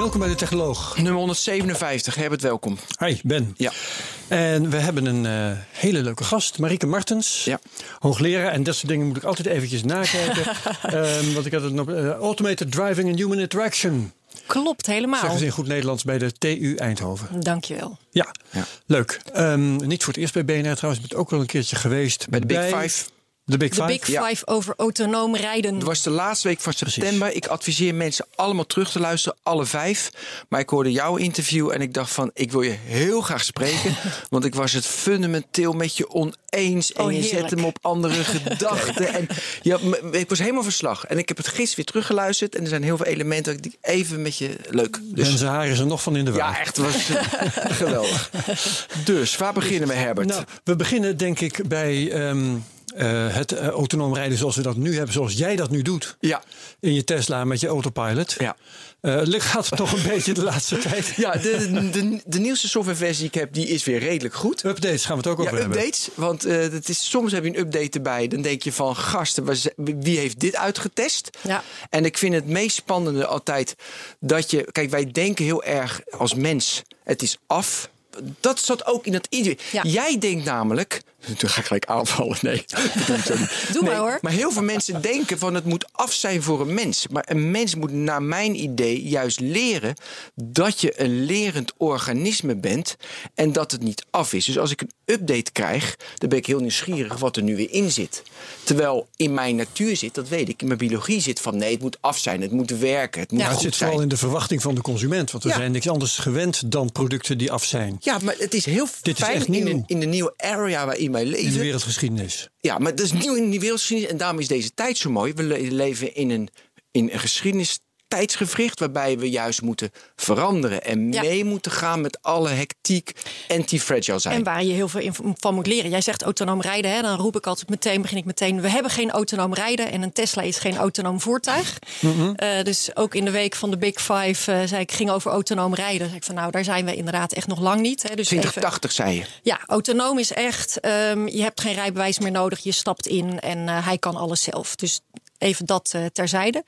Welkom bij de Technoloog. Nummer 157, Herbert, welkom. Hi, Ben. Ja. En we hebben een eh, hele leuke gast, Marieke Martens. Ja. Hoogleraar. En dat soort dingen moet ik altijd eventjes nakijken. Ehm, want ik had het nog... eh, Automated Driving and Human Interaction. Klopt, helemaal. Zeggen ze in goed Nederlands bij de TU Eindhoven. Dankjewel. Ja, Ja. leuk. Ehm, niet voor het eerst bij BNR trouwens. Ik ben ook al een keertje geweest. Bij de Big Five. De Big Five. Big Ja. Five over autonoom rijden. Het was de laatste week van september. Ik adviseer mensen allemaal terug te luisteren, alle vijf. Maar ik hoorde jouw interview en ik dacht van, ik wil je heel graag spreken. want ik was het fundamenteel met je oneens. En Oh, je zet heerlijk. hem op andere gedachten. En ja, ik was helemaal verslag. En ik heb het gisteren weer teruggeluisterd. En er zijn heel veel elementen die ik even met je leuk. En Dus zijn haar is er nog van in de war. ja, echt was eh, geweldig. Dus, waar beginnen we, Herbert? Nou, we beginnen denk ik bij ehm, eh, het eh, autonoom rijden zoals we dat nu hebben. Zoals jij dat nu doet. ja, In je Tesla met je autopilot. ja. Eh, gaat het toch een beetje de laatste tijd? Ja, de, de, de nieuwste softwareversie die ik heb, die is weer redelijk goed. Updates gaan we het ook Ja, over hebben. updates. Want eh, het is, soms heb je een update erbij. Dan denk je van, gasten, wie heeft dit uitgetest? Ja. En ik vind het meest spannende altijd dat je... Kijk, wij denken heel erg als mens, het is af. Dat zat ook in het idee. Ja. Jij denkt namelijk... Toen ga ik gelijk aanvallen. Nee, doe maar, hoor. Maar heel veel mensen denken van het moet af zijn voor een mens. Maar een mens moet naar mijn idee juist leren dat je een lerend organisme bent en dat het niet af is. Dus als ik een update krijg, dan ben ik heel nieuwsgierig wat er nu weer in zit. Terwijl in mijn natuur zit, dat weet ik, in mijn biologie zit van nee, het moet af zijn, het moet werken, het moet Ja, Maar het zit zijn. vooral in de verwachting van de consument. Want we Ja. zijn niks anders gewend dan producten die af zijn. Ja, maar het is heel Dit is fijn in, de, in de nieuwe area waarin leven. In de wereldgeschiedenis. Ja, maar dat is nieuw in die wereldgeschiedenis. En daarom is deze tijd zo mooi. We le- leven in een, in een geschiedenistijdsgevricht... waarbij we juist moeten veranderen... en Ja. mee moeten gaan met alle hectiek anti-fragile zijn. En waar je heel veel in- van moet leren. Jij zegt autonoom rijden. Hè? Dan roep ik altijd meteen, begin ik meteen. We hebben geen autonoom rijden. En een Tesla is geen autonoom voertuig. Eh, dus ook in de week van de Big Five eh, zei ik, ging over autonoom rijden. Zei ik van nou, daar zijn we inderdaad echt nog lang niet. Hè? Dus even, 2080 zei je. ja, autonoom is echt. ehm, je hebt geen rijbewijs meer nodig. Je stapt in en eh, hij kan alles zelf. Dus even dat eh, terzijde.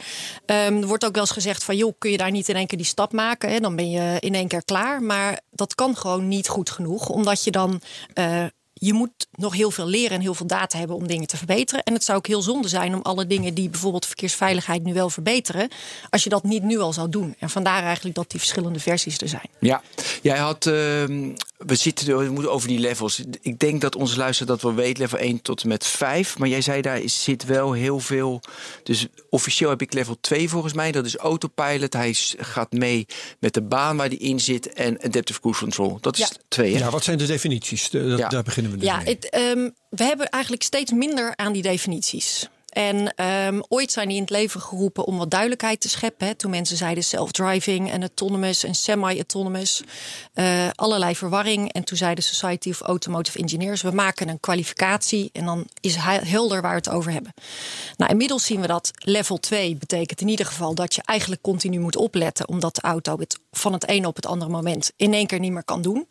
Ehm, er wordt ook wel eens gezegd van joh, kun je daar niet in één keer die stap maken? Hè? Dan ben je in één keer klaar. Maar dat kan gewoon niet goed genoeg, omdat je dan. eh, je moet nog heel veel leren en heel veel data hebben om dingen te verbeteren. En het zou ook heel zonde zijn om alle dingen die bijvoorbeeld verkeersveiligheid nu wel verbeteren, als je dat niet nu al zou doen. En vandaar eigenlijk dat die verschillende versies er zijn. Ja, jij had. ehm, we zitten we moeten over die levels. Ik denk dat onze luisteraar dat wel weet, level 1 tot en met 5. Maar jij zei daar is- zit wel heel veel. Dus officieel heb ik level 2 volgens mij. Dat is autopilot. Hij gaat mee met de baan waar hij in zit. En adaptive cruise control. Dat is Ja. 2. Ja, wat zijn de definities? De- dat- Ja. Daar beginnen we dus Ja, mee. het, ehm, we hebben eigenlijk steeds minder aan die definities. En ehm, ooit zijn die in het leven geroepen om wat duidelijkheid te scheppen. Hè, toen mensen zeiden self-driving en autonomous en semi-autonomous. Eh, allerlei verwarring. En toen zei de Society of Automotive Engineers... we maken een kwalificatie en dan is he- helder waar we het over hebben. Nou, inmiddels zien we dat level 2 betekent in ieder geval... dat je eigenlijk continu moet opletten... omdat de auto het van het ene op het andere moment in één keer niet meer kan doen.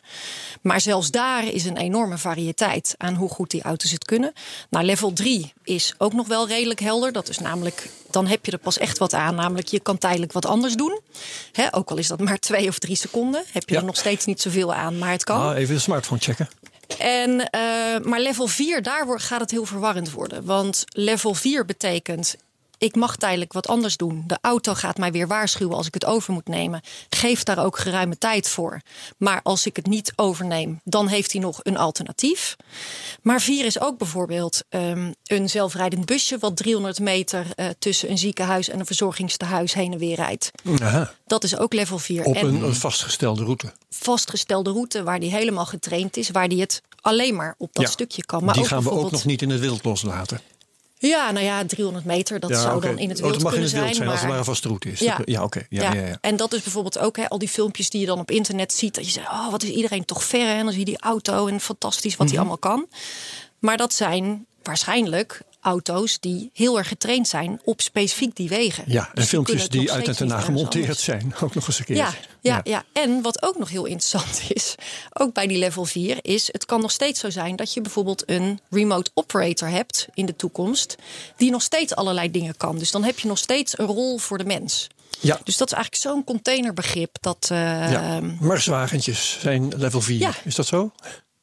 Maar zelfs daar is een enorme variëteit aan hoe goed die auto's het kunnen. Nou, level 3 is ook nog wel redelijk helder. Dat is namelijk, dan heb je er pas echt wat aan. Namelijk, je kan tijdelijk wat anders doen. Hè, ook al is dat maar twee of drie seconden. Heb je Ja. er nog steeds niet zoveel aan, maar het kan. Ah, even de smartphone checken. En, eh, maar level 4, daar gaat het heel verwarrend worden. Want level 4 betekent. Ik mag tijdelijk wat anders doen. De auto gaat mij weer waarschuwen als ik het over moet nemen. Geef daar ook geruime tijd voor. Maar als ik het niet overneem, dan heeft hij nog een alternatief. Maar 4 is ook bijvoorbeeld ehm, een zelfrijdend busje... wat 300 meter eh, tussen een ziekenhuis en een verzorgingstehuis heen en weer rijdt. Aha. Dat is ook level 4. Op En- een, een vastgestelde route. vastgestelde route waar die helemaal getraind is, waar die het alleen maar op dat Ja, stukje kan. Maar Die ook gaan we ook nog niet in het wild loslaten. Ja, nou ja, 300 meter, dat zou dan in het Oh, wild dat mag in kunnen het wild zijn, als het maar- maar een vaste route is. Ja. Ja oké. Ja, ja. Ja, En dat is bijvoorbeeld ook hè, al die filmpjes die je dan op internet ziet. Dat je zegt, oh, wat is iedereen toch ver. hè? En dan zie je die auto en fantastisch wat Mhm. hij allemaal kan. Maar dat zijn waarschijnlijk auto's die heel erg getraind zijn op specifiek die wegen. Ja, en Dus filmpjes die uit en niet gemonteerd zijn. Ook nog eens een keer. ja, ja, ja, en wat ook nog heel interessant is, ook bij die level 4, is het kan nog steeds zo zijn dat je bijvoorbeeld een remote operator hebt in de toekomst, die nog steeds allerlei dingen kan. Dus dan heb je nog steeds een rol voor de mens. Ja. Dus dat is eigenlijk zo'n containerbegrip dat. eh, Ja. Marswagentjes zijn level 4. Ja. Is dat zo?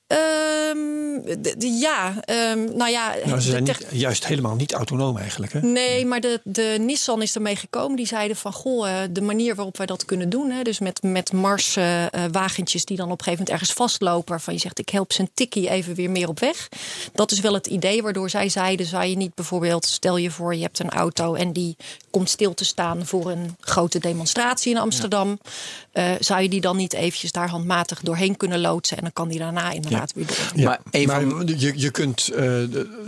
Ehm, ja, ehm, nou ja. Nou, de ze zijn niet, juist helemaal niet autonoom eigenlijk. Hè? Nee, maar de, de Nissan is ermee gekomen. Die zeiden van, goh, eh, de manier waarop wij dat kunnen doen... Hè, dus met, met Mars-wagentjes die dan op een gegeven moment ergens vastlopen... waarvan je zegt, ik help zijn tikkie even weer meer op weg. Dat is wel het idee waardoor zij zeiden... zou je niet bijvoorbeeld, stel je voor, je hebt een auto... en die komt stil te staan voor een grote demonstratie in Amsterdam... Eh, zou je die dan niet eventjes daar handmatig doorheen kunnen loodsen... en dan kan die daarna inderdaad weer door. Ja, Maar je, je kunt eh,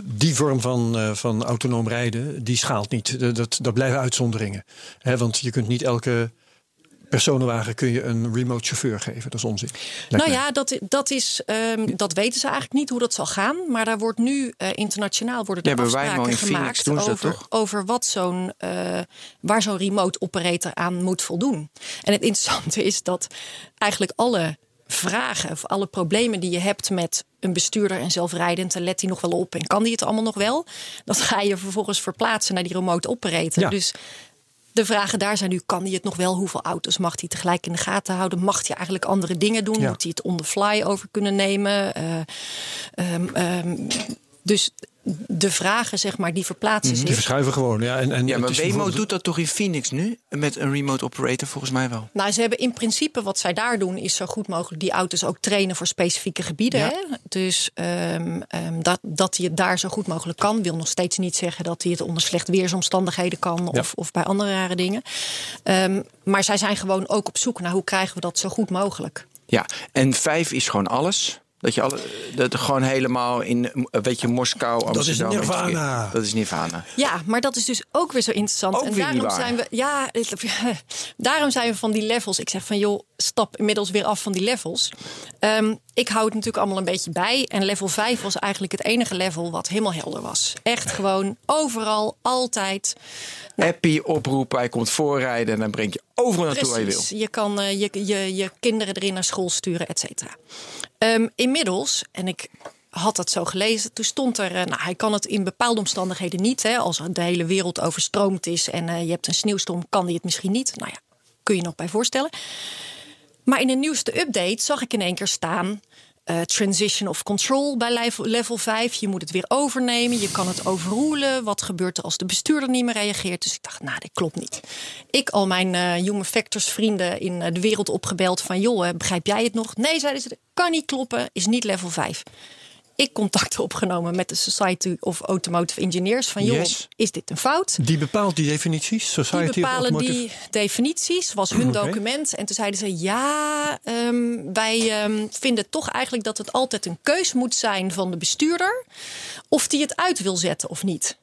die vorm van, eh, van autonoom rijden, die schaalt niet. Dat, dat blijven uitzonderingen. Hè, want je kunt niet elke personenwagen kun je een remote chauffeur geven. Dat is onzin. Lijkt Nou mij. ja, dat, dat, is, ehm, dat weten ze eigenlijk niet hoe dat zal gaan. Maar daar wordt nu eh, internationaal worden er Ja, afspraken gemaakt over, over wat zo'n, eh, waar zo'n remote operator aan moet voldoen. En het interessante is dat eigenlijk alle vragen of alle problemen die je hebt met een bestuurder en zelfrijdend, en let hij nog wel op en kan die het allemaal nog wel? Dat ga je vervolgens verplaatsen naar die remote operator. Ja. Dus de vragen daar zijn nu: kan hij het nog wel? Hoeveel auto's mag hij tegelijk in de gaten houden? Mag hij eigenlijk andere dingen doen? Ja. Moet hij het on the fly over kunnen nemen? Ehm, dus de vragen, zeg maar, die verplaatsen Die zich. verschuiven gewoon. Ja, en, en Ja, maar het is Waymo bijvoorbeeld- doet dat toch in Phoenix nu? Met een remote operator volgens mij wel. Nou, ze hebben in principe wat zij daar doen, is zo goed mogelijk die auto's ook trainen voor specifieke gebieden. Ja. Hè? Dus ehm, ehm, dat, dat hij het daar zo goed mogelijk kan, wil nog steeds niet zeggen dat hij het onder slecht weersomstandigheden kan Ja. of, of bij andere rare dingen. Ehm, maar zij zijn gewoon ook op zoek naar hoe krijgen we dat zo goed mogelijk. Ja, en vijf is gewoon alles. Dat je alle, dat gewoon helemaal in, weet je, Moskou, Amsterdam. is Nirvana. Dat is Nirvana. Ja, maar dat is dus ook weer zo interessant. Ook en weer daarom niet waar. zijn we, ja, daarom zijn we van die levels. Ik zeg van joh, stap inmiddels weer af van die levels. Ehm, ik hou het natuurlijk allemaal een beetje bij. En level 5 was eigenlijk het enige level wat helemaal helder was. Echt gewoon overal, altijd. Happy oproepen, hij komt voorrijden en dan breng je overal naartoe waar je wil. Je kan eh, je, je, je kinderen erin naar school sturen, et cetera. Ehm, inmiddels, en ik had dat zo gelezen, toen stond er, eh, nou, hij kan het in bepaalde omstandigheden niet. Hè, als de hele wereld overstroomd is en eh, je hebt een sneeuwstorm, kan die het misschien niet. Nou ja, kun je nog bij voorstellen. Maar in de nieuwste update zag ik in één keer staan. eh, transition of control bij level, level 5. Je moet het weer overnemen. Je kan het overroelen. Wat gebeurt er als de bestuurder niet meer reageert? Dus ik dacht, nou, dit klopt niet. Ik al mijn eh Human Factors vrienden in eh, de wereld opgebeld van... joh, begrijp jij het nog? Nee, zeiden ze, kan niet kloppen. Is niet level 5. Ik contact opgenomen met de Society of Automotive Engineers. Van joh, Yes. is dit een fout? Die bepaalt die definities. Society Die of bepalen Automotive- die definities, was hun document. En toen zeiden ze: Ja, ehm, wij ehm, vinden toch eigenlijk dat het altijd een keus moet zijn van de bestuurder. of die het uit wil zetten of niet.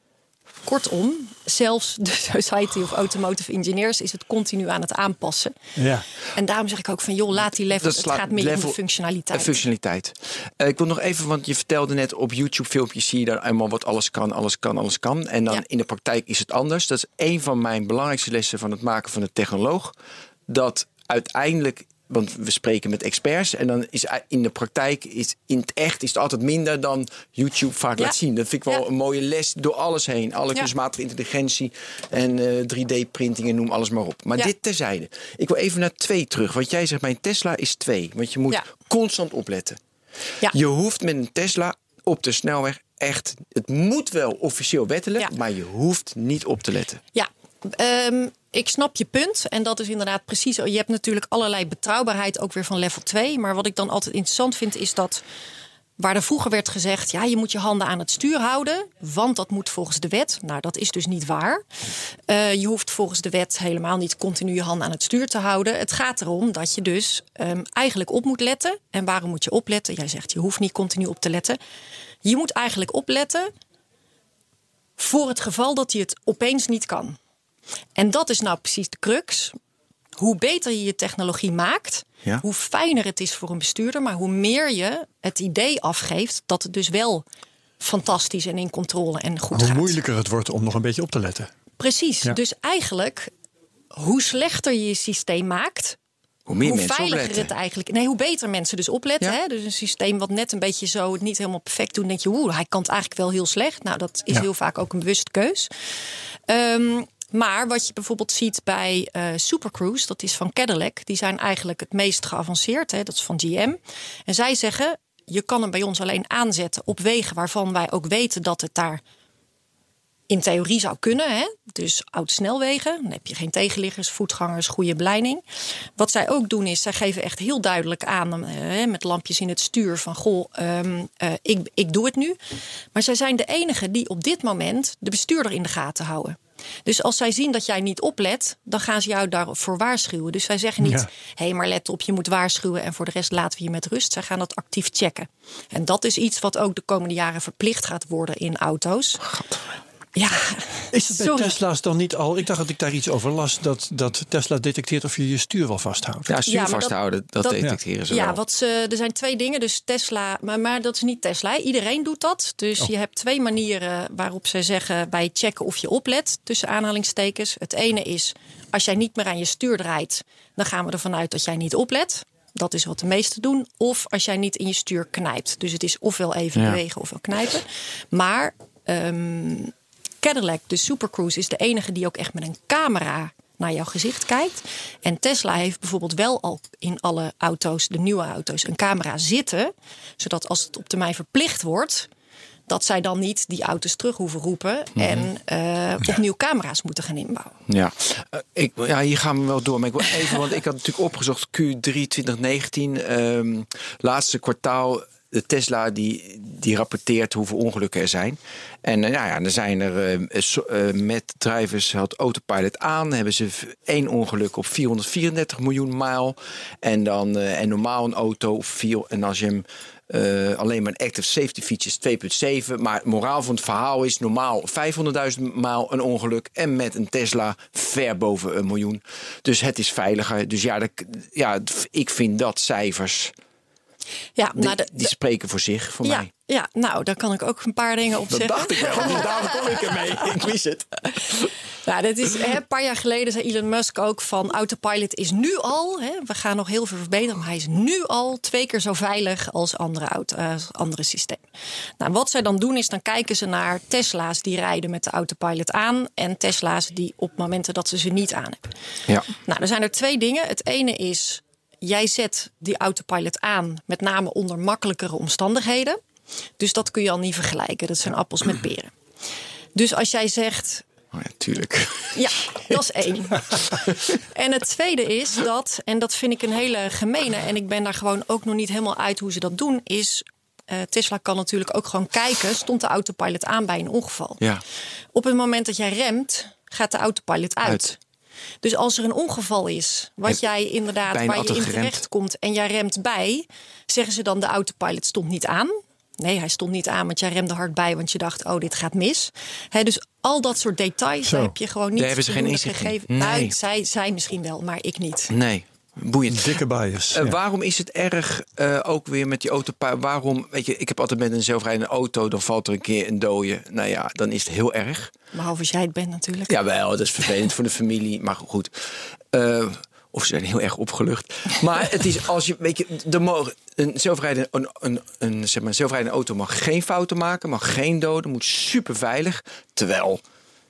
Kortom, zelfs de Society of Automotive Engineers is het continu aan het aanpassen. Ja. En daarom zeg ik ook van: joh, laat die level. Het gaat meer om de functionaliteit. Eh, functionaliteit. Eh, ik wil nog even, want je vertelde net op YouTube filmpjes zie je daar eenmaal wat alles kan, alles kan, alles kan. En dan Ja. in de praktijk is het anders. Dat is een van mijn belangrijkste lessen van het maken van een technoloog. Dat uiteindelijk, want we spreken met experts en dan is in de praktijk, is in het echt is het altijd minder dan YouTube vaak Ja. laat zien. Dat vind ik wel Ja. een mooie les door alles heen. Alle Ja. kunstmatige intelligentie en eh 3D-printing en noem alles maar op. Maar dit terzijde. Ik wil even naar twee terug. Want jij zegt, mijn Tesla is twee. Want je moet constant opletten. Ja. Je hoeft met een Tesla op de snelweg echt... Het moet wel officieel wettelijk, maar je hoeft niet op te letten. Ja, ehm, ik snap je punt. En dat is inderdaad precies. Je hebt natuurlijk allerlei betrouwbaarheid ook weer van level 2. Maar wat ik dan altijd interessant vind, is dat. Waar er vroeger werd gezegd, ja, je moet je handen aan het stuur houden, want dat moet volgens de wet. Nou, dat is dus niet waar. Eh, je hoeft volgens de wet helemaal niet continu je handen aan het stuur te houden. Het gaat erom dat je dus ehm, eigenlijk op moet letten. En waarom moet je opletten? Jij zegt, je hoeft niet continu op te letten. Je moet eigenlijk opletten Voor het geval dat hij het opeens niet kan. En dat is nou precies de crux. Hoe beter je je technologie maakt, Ja. hoe fijner het is voor een bestuurder, maar hoe meer je het idee afgeeft dat het dus wel fantastisch en in controle en goed Hoe gaat. moeilijker het wordt om nog een beetje op te letten. Precies. Ja. Dus eigenlijk, hoe slechter je je systeem maakt, Hoe meer hoe veiliger opletten. het eigenlijk. Nee, hoe beter mensen dus opletten. Ja. Hè? Dus een systeem wat net een beetje zo het niet helemaal perfect doet, denk je, oeh, hij kan het eigenlijk wel heel slecht. Nou, dat is Ja. heel vaak ook een bewuste keus. Ehm, maar wat je bijvoorbeeld ziet bij eh Super Cruise, dat is van Cadillac, die zijn eigenlijk het meest geavanceerd. Hè? Dat is van GM. En zij zeggen, je kan hem bij ons alleen aanzetten op wegen waarvan wij ook weten dat het daar in theorie zou kunnen. Hè? Dus oud-snelwegen. Dan heb je geen tegenliggers, voetgangers, goede beleiding. Wat zij ook doen is, zij geven echt heel duidelijk aan... eh, met lampjes in het stuur van... goh, ehm, eh, ik, ik doe het nu. Maar zij zijn de enigen die op dit moment de bestuurder in de gaten houden. Dus als zij zien dat jij niet oplet, dan gaan ze jou daarvoor waarschuwen. Dus zij zeggen niet, Ja. hé, hey, maar let op, je moet waarschuwen... en voor de rest laten we je met rust. Zij gaan dat actief checken. En dat is iets wat ook de komende jaren verplicht gaat worden in auto's. Ja, Is het bij sorry. Tesla's dan niet al? Ik dacht dat ik daar iets over las. Dat, dat Tesla detecteert of je je stuur wel vasthoudt. Ja, stuur Ja, vasthouden, dat, dat- detecteren ze Ja, wel. wat ze, er zijn twee dingen. Dus Tesla, maar, maar dat is niet Tesla. Iedereen doet dat. Dus je hebt twee manieren waarop ze zeggen wij checken of je oplet. Tussen aanhalingstekens. Het ene is als jij niet meer aan je stuur draait, dan gaan we ervan uit dat jij niet oplet. Dat is wat de meesten doen. Of als jij niet in je stuur knijpt. Dus het is ofwel even Ja. bewegen ofwel knijpen. Maar ehm, Cadillac, de Super Cruise, is de enige die ook echt met een camera naar jouw gezicht kijkt. En Tesla heeft bijvoorbeeld wel al in alle auto's, de nieuwe auto's, een camera zitten. Zodat als het op termijn verplicht wordt, dat zij dan niet die auto's terug hoeven roepen en eh, opnieuw camera's moeten gaan inbouwen. Ja. Eh, ik, ja, hier gaan we wel door. Maar ik wil even, want ik had natuurlijk opgezocht Q3 2019, ehm, laatste kwartaal. De Tesla die, die rapporteert hoeveel ongelukken er zijn. En nou ja, er zijn er eh, eh, met drivers had autopilot aan. Hebben ze één ongeluk op 434 miljoen mijl. En dan en normaal een auto. En als je hem alleen maar een active safety feature is 2,7. Maar het moraal van het verhaal is normaal 500.000 maal een ongeluk. En met een Tesla ver boven een miljoen. Dus het is veiliger. Dus ja, ja ik vind dat cijfers. Ja, Die, nou, de- die spreken voor zich voor ja, mij. ja, nou, daar kan ik ook een paar dingen op Dat zeggen. dacht ik wel. Daarom kom ik ermee. Ik wist het. Nou, dat is, hè, een paar jaar geleden zei Elon Musk ook van autopilot is nu al, hè, we gaan nog heel veel verbeteren, maar hij is nu al twee keer zo veilig als andere, auto, als andere systemen. Nou, wat zij dan doen is dan kijken ze naar Tesla's die rijden met de autopilot aan en Tesla's die op momenten dat ze ze niet aan hebben. Ja. Nou, er zijn er twee dingen. Het ene is, jij zet die autopilot aan, met name onder makkelijkere omstandigheden. Dus dat kun je al niet vergelijken. Dat zijn appels met peren. Dus als jij zegt, Oh ja, tuurlijk. ja, dat is één. En het tweede is dat, en dat vind ik een hele gemene, en ik ben daar gewoon ook nog niet helemaal uit hoe ze dat doen, is. eh, Tesla kan natuurlijk ook gewoon kijken, stond de autopilot aan bij een ongeval. Ja. Op het moment dat jij remt, gaat de autopilot uit. Uit. Dus als er een ongeval is, wat jij inderdaad waar je in terecht komt en jij remt bij, zeggen ze dan de autopilot stond niet aan. Nee, hij stond niet aan, want jij remde hard bij, want je dacht, oh, dit gaat mis. Dus al dat soort details Zo. heb je gewoon niet Daar hebben ze geen inzicht. Nee. Nou, zij, zij misschien wel, maar ik niet. Nee. Boeiend. Dikke bias. Eh, ja. Waarom is het erg eh, ook weer met die auto? Waarom, weet je, ik heb altijd met een zelfrijdende auto, dan valt er een keer een dode. Nou ja, dan is het heel erg. Behalve als jij het bent natuurlijk. Jawel, dat is vervelend voor de familie, maar goed. Eh, of ze zijn heel erg opgelucht. Maar het is als je, weet je, er mogen, een, zelfrijdende, een, een, een, zeg maar, een zelfrijdende auto mag geen fouten maken, mag geen doden, moet super veilig. Terwijl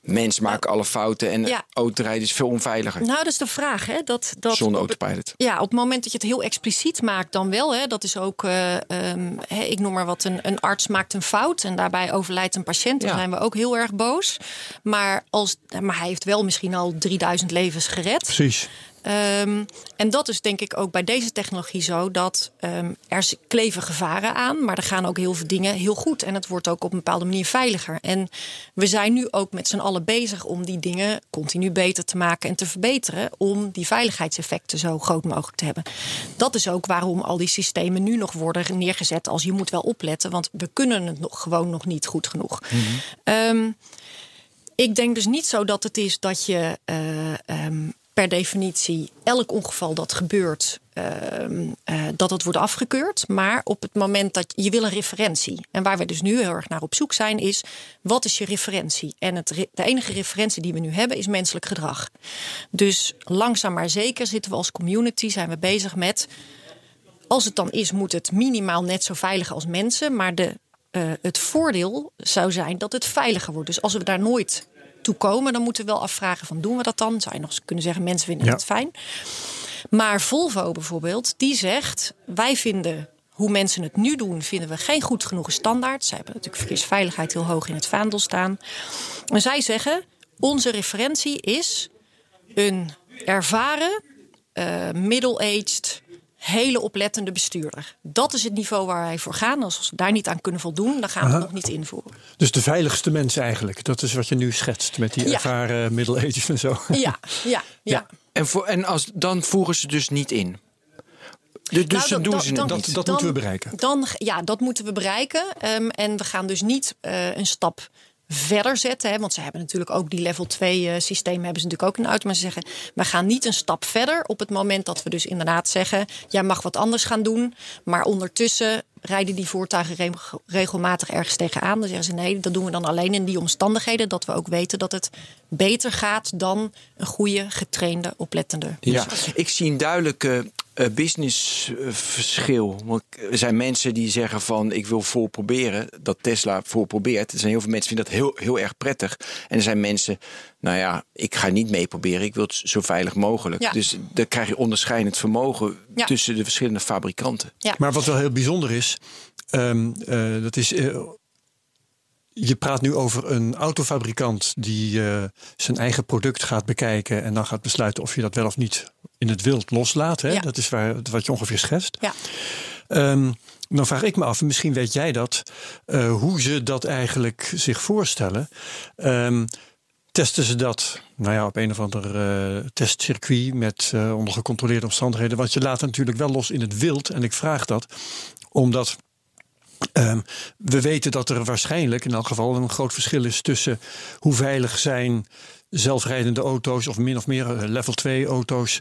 mensen maken alle fouten en Ja. autorijden is veel onveiliger. Nou, dat is de vraag, hè? Dat, dat zonder op het- autopilot. Ja, op het moment dat je het heel expliciet maakt, dan wel. Hè. Dat is ook, eh, ehm, hè, ik noem maar wat, een, een arts maakt een fout en daarbij overlijdt een patiënt. Dan Ja. zijn we ook heel erg boos. Maar, als, maar hij heeft wel misschien al 3000 levens gered. Precies. Ehm, en dat is denk ik ook bij deze technologie zo dat um, er kleven gevaren aan, maar er gaan ook heel veel dingen heel goed. En het wordt ook op een bepaalde manier veiliger. En we zijn nu ook met z'n allen bezig om die dingen continu beter te maken en te verbeteren. Om die veiligheidseffecten zo groot mogelijk te hebben. Dat is ook waarom al die systemen nu nog worden neergezet als je moet wel opletten, want we kunnen het nog gewoon nog niet goed genoeg. Mm ik denk dus niet zo dat het is dat je uh, um, per definitie elk ongeval dat gebeurt, uh, dat het wordt afgekeurd. Maar op het moment dat je wil een referentie. En waar we dus nu heel erg naar op zoek zijn, is wat is je referentie? En het, de enige referentie die we nu hebben is menselijk gedrag. Dus langzaam maar zeker zitten we als community, zijn we bezig met. Als het dan is, moet het minimaal net zo veilig als mensen. Maar de uh, het voordeel zou zijn dat het veiliger wordt. Dus als we daar nooit toe komen, dan moeten we wel afvragen van doen we dat dan? Zou je nog eens kunnen zeggen mensen vinden het fijn. Maar Volvo bijvoorbeeld, die zegt wij vinden hoe mensen het nu doen, vinden we geen goed genoeg standaard. Zij hebben natuurlijk verkeersveiligheid heel hoog in het vaandel staan. En zij zeggen onze referentie is een ervaren, uh, middle-aged hele oplettende bestuurder. Dat is het niveau waar wij voor gaan. Als we daar niet aan kunnen voldoen, dan gaan we het nog niet invoeren. Dus de veiligste mensen eigenlijk. Dat is wat je nu schetst met die ervaren middle-aged en zo. Ja, ja, ja. ja. En, voor, en als, dan voeren ze dus niet in. Dus, dus nou, doen ze dat, dat, dat moeten we bereiken. Dan, ja, dat moeten we bereiken. Um, en we gaan dus niet uh, een stap verder zetten. Hè, want ze hebben natuurlijk ook die level 2 uh, systeem hebben ze natuurlijk ook in de auto. Maar ze zeggen, we gaan niet een stap verder op het moment dat we dus inderdaad zeggen, jij mag wat anders gaan doen. Maar ondertussen rijden die voertuigen regelmatig ergens tegenaan. Dan zeggen ze nee, dat doen we dan alleen in die omstandigheden. Dat we ook weten dat het beter gaat dan een goede, getrainde, oplettende. Ja, ik zie een duidelijke businessverschil. Want er zijn mensen die zeggen van ik wil vol proberen. Dat Tesla vol probeert. Er zijn heel veel mensen die vinden dat heel, heel erg prettig. En er zijn mensen, nou ja, ik ga niet mee proberen. Ik wil het zo veilig mogelijk. Ja. Dus dan krijg je onderscheidend vermogen ja. tussen de verschillende fabrikanten. Ja. Maar wat wel heel bijzonder is, um, uh, dat is. Uh, je praat nu over een autofabrikant die uh, zijn eigen product gaat bekijken en dan gaat besluiten of je dat wel of niet in het wild loslaat. Hè? Ja. Dat is waar, wat je ongeveer schetst. Ja. Um, dan vraag ik me af, misschien weet jij dat, uh, hoe ze dat eigenlijk zich voorstellen. Um, testen ze dat nou ja, op een of ander uh, testcircuit met onder gecontroleerde omstandigheden? Want je laat het natuurlijk wel los in het wild. En ik vraag dat omdat um, we weten dat er waarschijnlijk in elk geval een groot verschil is tussen hoe veilig zijn zelfrijdende auto's of min of meer eh, level 2 auto's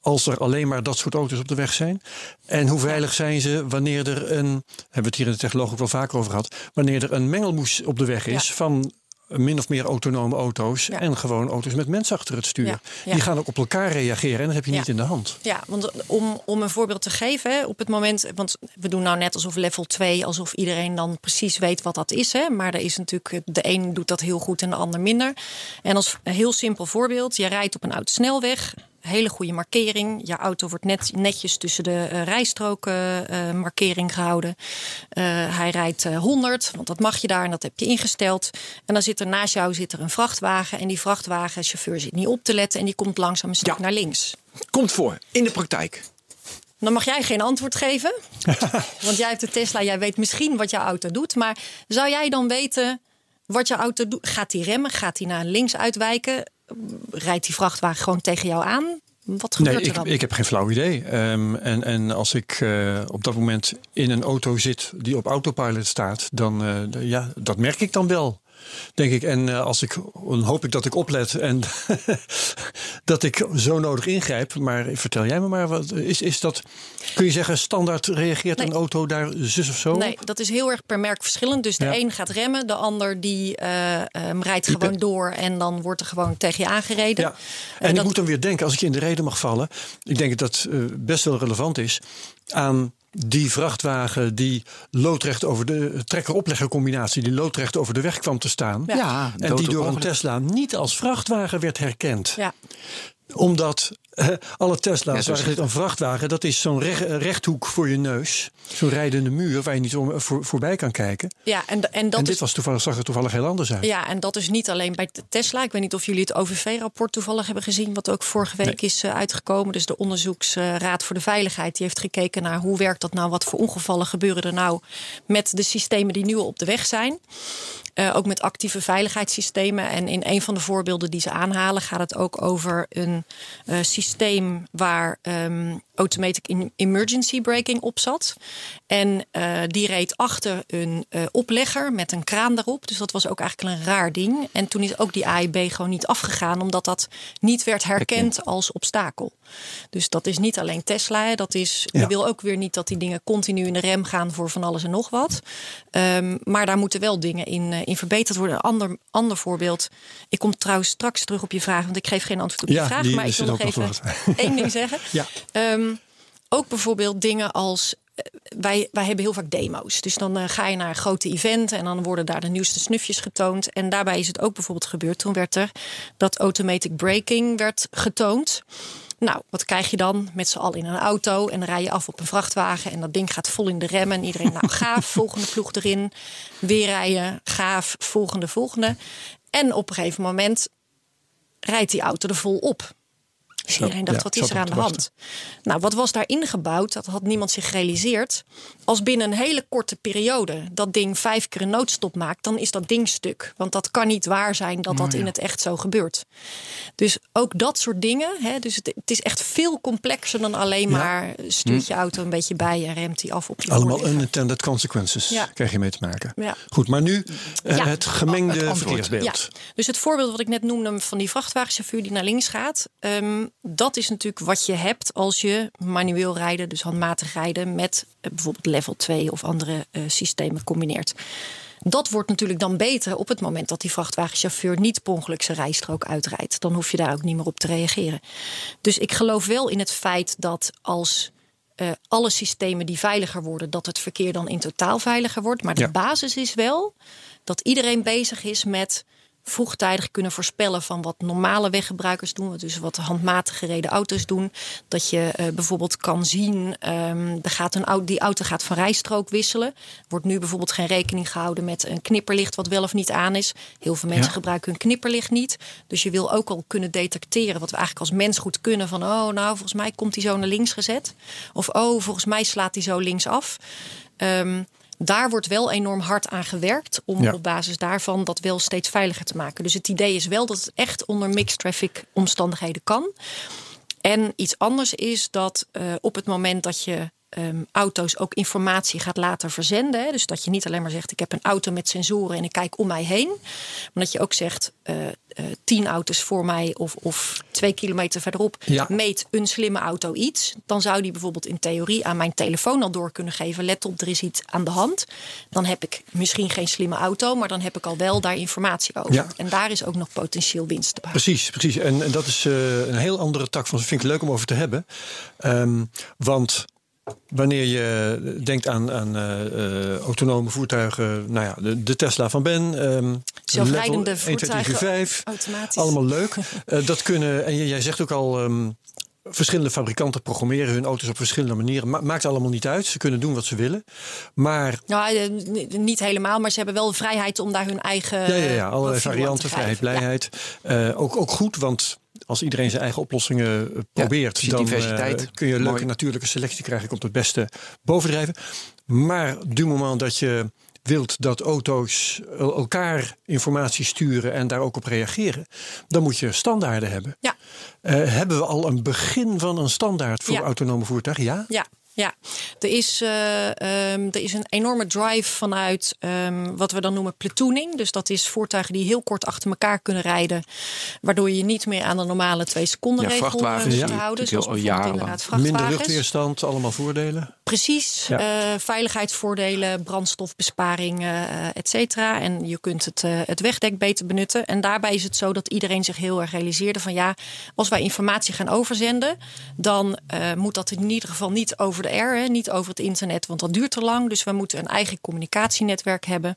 als er alleen maar dat soort auto's op de weg zijn? En hoe veilig zijn ze wanneer er een, hebben we het hier in de technologie ook wel vaker over gehad, wanneer er een mengelmoes op de weg is ja. van min of meer autonome auto's ja. en gewoon auto's met mensen achter het stuur. Ja. Ja. Die gaan ook op elkaar reageren en dat heb je niet in de hand. Ja, want om, om een voorbeeld te geven, hè, op het moment, want we doen nou net alsof level 2, alsof iedereen dan precies weet wat dat is. Hè, maar er is natuurlijk, de een doet dat heel goed en de ander minder. En als een heel simpel voorbeeld, je rijdt op een autosnelweg hele goede markering. Je auto wordt net, netjes tussen de uh, rijstroken uh, markering gehouden. Uh, hij rijdt 100, want dat mag je daar en dat heb je ingesteld. En dan zit er naast jou zit er een vrachtwagen. En die vrachtwagenchauffeur zit niet op te letten en die komt langzaam een stuk ja. naar links. Komt voor, in de praktijk. Dan mag jij geen antwoord geven. want jij hebt de Tesla, jij weet misschien wat jouw auto doet. Maar zou jij dan weten wat jouw auto doet? Gaat hij remmen? Gaat hij naar links uitwijken? Rijdt die vrachtwagen gewoon tegen jou aan? Wat gebeurt nee, er dan? Ik, ik heb geen flauw idee. Um, en, en als ik uh, op dat moment in een auto zit die op autopilot staat, dan uh, ja, dat merk ik dan wel denk ik. En uh, als ik, dan hoop ik dat ik oplet en dat ik zo nodig ingrijp. Maar vertel jij me maar, wat, is, is dat, kun je zeggen, standaard reageert nee. een auto daar zus of zo? Nee, dat is heel erg per merk verschillend. Dus de ja. een gaat remmen, de ander die uh, um, rijdt die gewoon door en dan wordt er gewoon tegen je aangereden. Ja. En, en ik moet dan weer denken, als ik je in de reden mag vallen, ik denk dat dat uh, best wel relevant is aan die vrachtwagen die loodrecht over de trekker-oplegger-combinatie, die loodrecht over de weg kwam te staan. Ja, en die door een Tesla niet als vrachtwagen werd herkend. Ja. Omdat eh, alle Tesla's Ja, een vrachtwagen, dat is zo'n rech- rechthoek voor je neus. Zo'n rijdende muur waar je niet om, voor, voorbij kan kijken. Ja, en, en dat en dit is was toevallig, zag er toevallig heel anders uit. Ja, en dat is niet alleen bij Tesla. Ik weet niet of jullie het OVV-rapport toevallig hebben gezien, wat ook vorige week is eh, uitgekomen. Dus de Onderzoeksraad voor de Veiligheid die heeft gekeken naar hoe werkt dat nou, wat voor ongevallen gebeuren er nou met de systemen die nu op de weg zijn. Eh, ook met actieve veiligheidssystemen. En in een van de voorbeelden die ze aanhalen, gaat het ook over een eh, systeem waar ehm, automatic in- emergency braking op zat. En eh, die reed achter een eh, oplegger met een kraan daarop. Dus dat was ook eigenlijk een raar ding. En toen is ook die AIB gewoon niet afgegaan, omdat dat niet werd herkend als obstakel. Dus dat is niet alleen Tesla. Dat is, Ja. Je wil ook weer niet dat die dingen continu in de rem gaan voor van alles en nog wat. Ehm, maar daar moeten wel dingen in, eh, in verbeterd worden. Een ander, ander voorbeeld. Ik kom trouwens straks terug op je vraag, want ik geef geen antwoord op je Ja, vraag. maar ik wil nog even één ding zeggen. Ja. Ehm, ook bijvoorbeeld dingen als. eh, Wij, wij hebben heel vaak demo's. Dus dan eh, ga je naar een grote event en dan worden daar de nieuwste snufjes getoond. En daarbij is het ook bijvoorbeeld gebeurd. Toen werd er dat automatic braking werd getoond. Nou, wat krijg je dan met z'n allen in een auto en dan rij je af op een vrachtwagen en dat ding gaat vol in de remmen en iedereen, nou gaaf, volgende ploeg erin, weer rijden, gaaf, volgende, volgende. En op een gegeven moment rijdt die auto er vol op. Dus Zo, iedereen dacht, ja, wat is er aan de hand? Nou, wat was daar ingebouwd? Dat had niemand zich gerealiseerd. Als binnen een hele korte periode dat ding vijf keer een noodstop maakt, dan is dat ding stuk. Want dat kan niet waar zijn dat Oh, dat in het echt zo gebeurt. Dus ook dat soort dingen. Hè, dus het, het is echt veel complexer dan alleen Ja. maar stuurt je auto een beetje bij en remt die af op je Allemaal unintended consequences Ja. krijg je mee te maken. Ja. Goed, maar nu eh, Ja. het gemengde Het antwoord. verkeersbeeld. Ja, dus het voorbeeld wat ik net noemde van die vrachtwagenchauffeur die naar links gaat, ehm, dat is natuurlijk wat je hebt als je manueel rijden, dus handmatig rijden, met eh, bijvoorbeeld level 2 of andere eh, systemen combineert. Dat wordt natuurlijk dan beter op het moment dat die vrachtwagenchauffeur niet per ongeluk zijn rijstrook uitrijdt. Dan hoef je daar ook niet meer op te reageren. Dus ik geloof wel in het feit dat als eh, alle systemen die veiliger worden, dat het verkeer dan in totaal veiliger wordt. Maar de Ja. basis is wel dat iedereen bezig is met vroegtijdig kunnen voorspellen van wat normale weggebruikers doen, dus wat handmatig gereden auto's doen. Dat je eh, bijvoorbeeld kan zien, ehm, er gaat een, au- die auto gaat van rijstrook wisselen. Wordt nu bijvoorbeeld geen rekening gehouden met een knipperlicht wat wel of niet aan is. Heel veel mensen Ja. gebruiken hun knipperlicht niet. Dus je wil ook al kunnen detecteren wat we eigenlijk als mens goed kunnen. Van oh, nou volgens mij komt hij zo naar links gezet. Of oh, volgens mij slaat hij zo links af. Ehm, daar wordt wel enorm hard aan gewerkt om Ja. op basis daarvan dat wel steeds veiliger te maken. Dus het idee is wel dat het echt onder mixed traffic omstandigheden kan. En iets anders is dat eh, op het moment dat je ehm, auto's ook informatie gaat laten verzenden. Hè, dus dat je niet alleen maar zegt: ik heb een auto met sensoren en ik kijk om mij heen. Maar dat je ook zegt: eh, eh, tien auto's voor mij of, of twee kilometer verderop Ja. meet een slimme auto iets. Dan zou die bijvoorbeeld in theorie aan mijn telefoon al door kunnen geven: let op, er is iets aan de hand. Dan heb ik misschien geen slimme auto, maar dan heb ik al wel daar informatie over. Ja. En daar is ook nog potentieel winst te behalen. Precies, precies. En, en dat is eh, een heel andere tak van. Vind ik leuk om over te hebben. Ehm, want wanneer je denkt aan, aan eh, eh, autonome voertuigen, nou ja, de, de Tesla van Ben, ehm Zelfrijdende level 1, 2, 3, 4, voertuigen 5, automatisch. allemaal leuk. Eh, dat kunnen, en jij zegt ook al. ehm, Verschillende fabrikanten programmeren hun auto's op verschillende manieren. Ma- maakt allemaal niet uit. Ze kunnen doen wat ze willen. Maar Nou, niet helemaal, maar ze hebben wel de vrijheid om daar hun eigen. Ja, ja, ja allerlei varianten, vrijheid. Ja. blijheid. Ook, ook goed, want als iedereen zijn eigen oplossingen eh, probeert, dan eh, kun je leuke Mooi. natuurlijke selectie krijgen. Komt het beste bovendrijven. Maar du moment dat je wilt dat auto's el- elkaar informatie sturen en daar ook op reageren, dan moet je standaarden hebben. Ja. Eh, hebben we al een begin van een standaard voor Ja. autonome voertuigen? Ja. Ja, ja. Er, is, eh, ehm, er is een enorme drive vanuit ehm, wat we dan noemen platooning. Dus dat is voertuigen die heel kort achter elkaar kunnen rijden. Waardoor je niet meer aan de normale twee seconden Ja, regel eh, hoeft te houden. Zoals bijvoorbeeld inderdaad Minder luchtweerstand, allemaal voordelen. Precies, Ja. eh, veiligheidsvoordelen, brandstofbesparing, eh et cetera. En je kunt het, eh, het wegdek beter benutten. En daarbij is het zo dat iedereen zich heel erg realiseerde van ja, als wij informatie gaan overzenden, dan moet dat in ieder geval niet over de air, hè, niet over het internet, want dat duurt te lang. Dus we moeten een eigen communicatienetwerk hebben.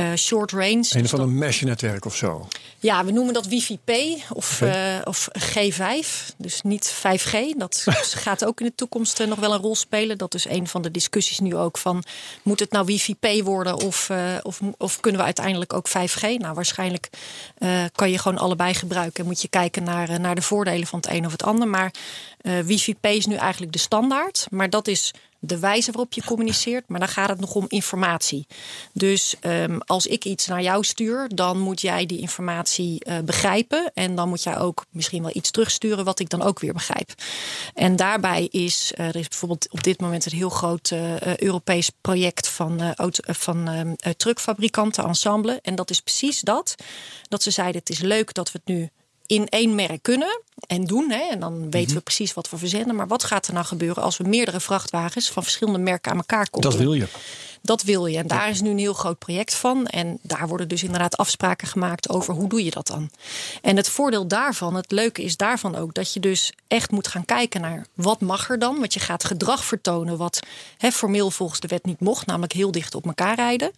Uh, short range. Een van een mesh-netwerk of zo. Ja, we noemen dat Wi-Fi-P of, uh, of G5. Dus niet 5G. Dat gaat ook in de toekomst uh, nog wel een rol spelen. Dat is een van de discussies nu ook van... moet het nou Wi-Fi-P worden of, of, of kunnen we uiteindelijk ook 5G? Nou, waarschijnlijk kan je gewoon allebei gebruiken. En moet je kijken naar, naar de voordelen van het een of het ander. Maar Wi-Fi-P is nu eigenlijk de standaard. Maar dat is de wijze waarop je communiceert, maar dan gaat het nog om informatie. Dus um, als ik iets naar jou stuur, dan moet jij die informatie uh, begrijpen. En dan moet jij ook misschien wel iets terugsturen wat ik dan ook weer begrijp. En daarbij is uh, er is bijvoorbeeld op dit moment een heel groot uh, Europees project van, van ehm, truckfabrikanten, ensemble. En dat is precies dat. Dat ze zeiden: het is leuk dat we het nu in één merk kunnen en doen. Hè, en dan weten we mhm. precies wat we verzenden. Maar wat gaat er nou gebeuren als we meerdere vrachtwagens van verschillende merken aan elkaar koppelen? Dat wil je. Dat wil je. En daar is nu een heel groot project van. En daar worden dus inderdaad afspraken gemaakt over hoe doe je dat dan. En het voordeel daarvan, het leuke is daarvan ook dat je dus echt moet gaan kijken naar wat mag er dan. Want je gaat gedrag vertonen wat formeel volgens de wet niet mocht, namelijk heel dicht op elkaar rijden.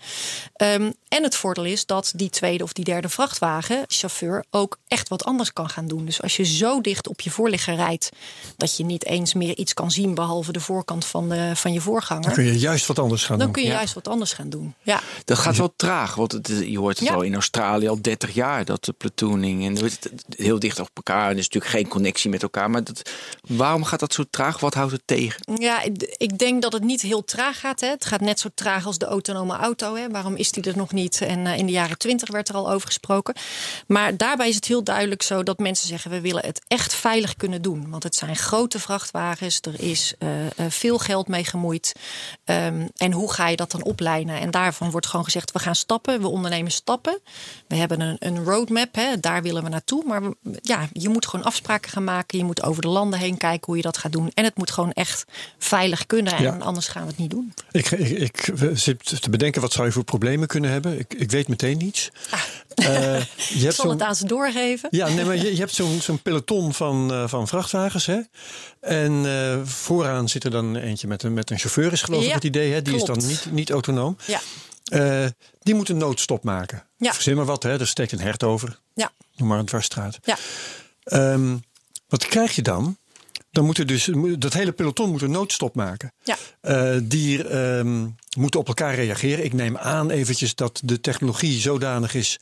Um, en het voordeel is dat die tweede of die derde vrachtwagen, chauffeur, ook echt wat anders kan gaan doen. Dus als je zo dicht op je voorligger rijdt dat je niet eens meer iets kan zien behalve de voorkant van, de, van je voorganger. Dan kun je juist wat anders gaan dan doen. Kun je juist wat anders gaan doen. Ja. Dat gaat wel traag, want het, je hoort het al in Australië al 30 jaar dat de platooning en heel dicht op elkaar. Er is natuurlijk geen connectie met elkaar. Maar dat, waarom gaat dat zo traag? Wat houdt het tegen? Ja, ik denk dat het niet heel traag gaat. Hè. Het gaat net zo traag als de autonome auto. Hè. Waarom is die er nog niet? En uh, in de jaren 20 werd er al over gesproken. Maar daarbij is het heel duidelijk zo dat mensen zeggen: we willen het echt veilig kunnen doen. Want het zijn grote vrachtwagens. Er is uh, veel geld mee gemoeid. Um, en hoe ga je dat dan oplijnen? En daarvan wordt gewoon gezegd: we gaan stappen, we ondernemen stappen. We hebben een, een roadmap, hè, daar willen we naartoe. Maar ja, je moet gewoon afspraken gaan maken. Je moet over de landen heen kijken hoe je dat gaat doen. En het moet gewoon echt veilig kunnen. En anders gaan we het niet doen. Ik, ik, ik zit te bedenken, wat zou je voor problemen kunnen hebben? Ik, ik weet meteen niets. Ah. Uh, je hebt zal het aan ze doorgeven. Ja, nee, maar je, je hebt zo'n zo'n peloton van, uh, van vrachtwagens. Hè? En uh, vooraan zit er dan eentje met een, met een chauffeur, is geloof ik het idee. Hè? Die klopt. is dan niet, niet autonoom. Ja. Die moet een noodstop maken. Ja. Verzin maar wat, hè? er steekt een hert over. Ja. Noem maar een dwarsstraat. Ja. Um, wat krijg je dan? Dan moet er dus dat hele peloton moet een noodstop maken. Ja. Uh, die um, moeten op elkaar reageren. Ik neem aan eventjes dat de technologie zodanig is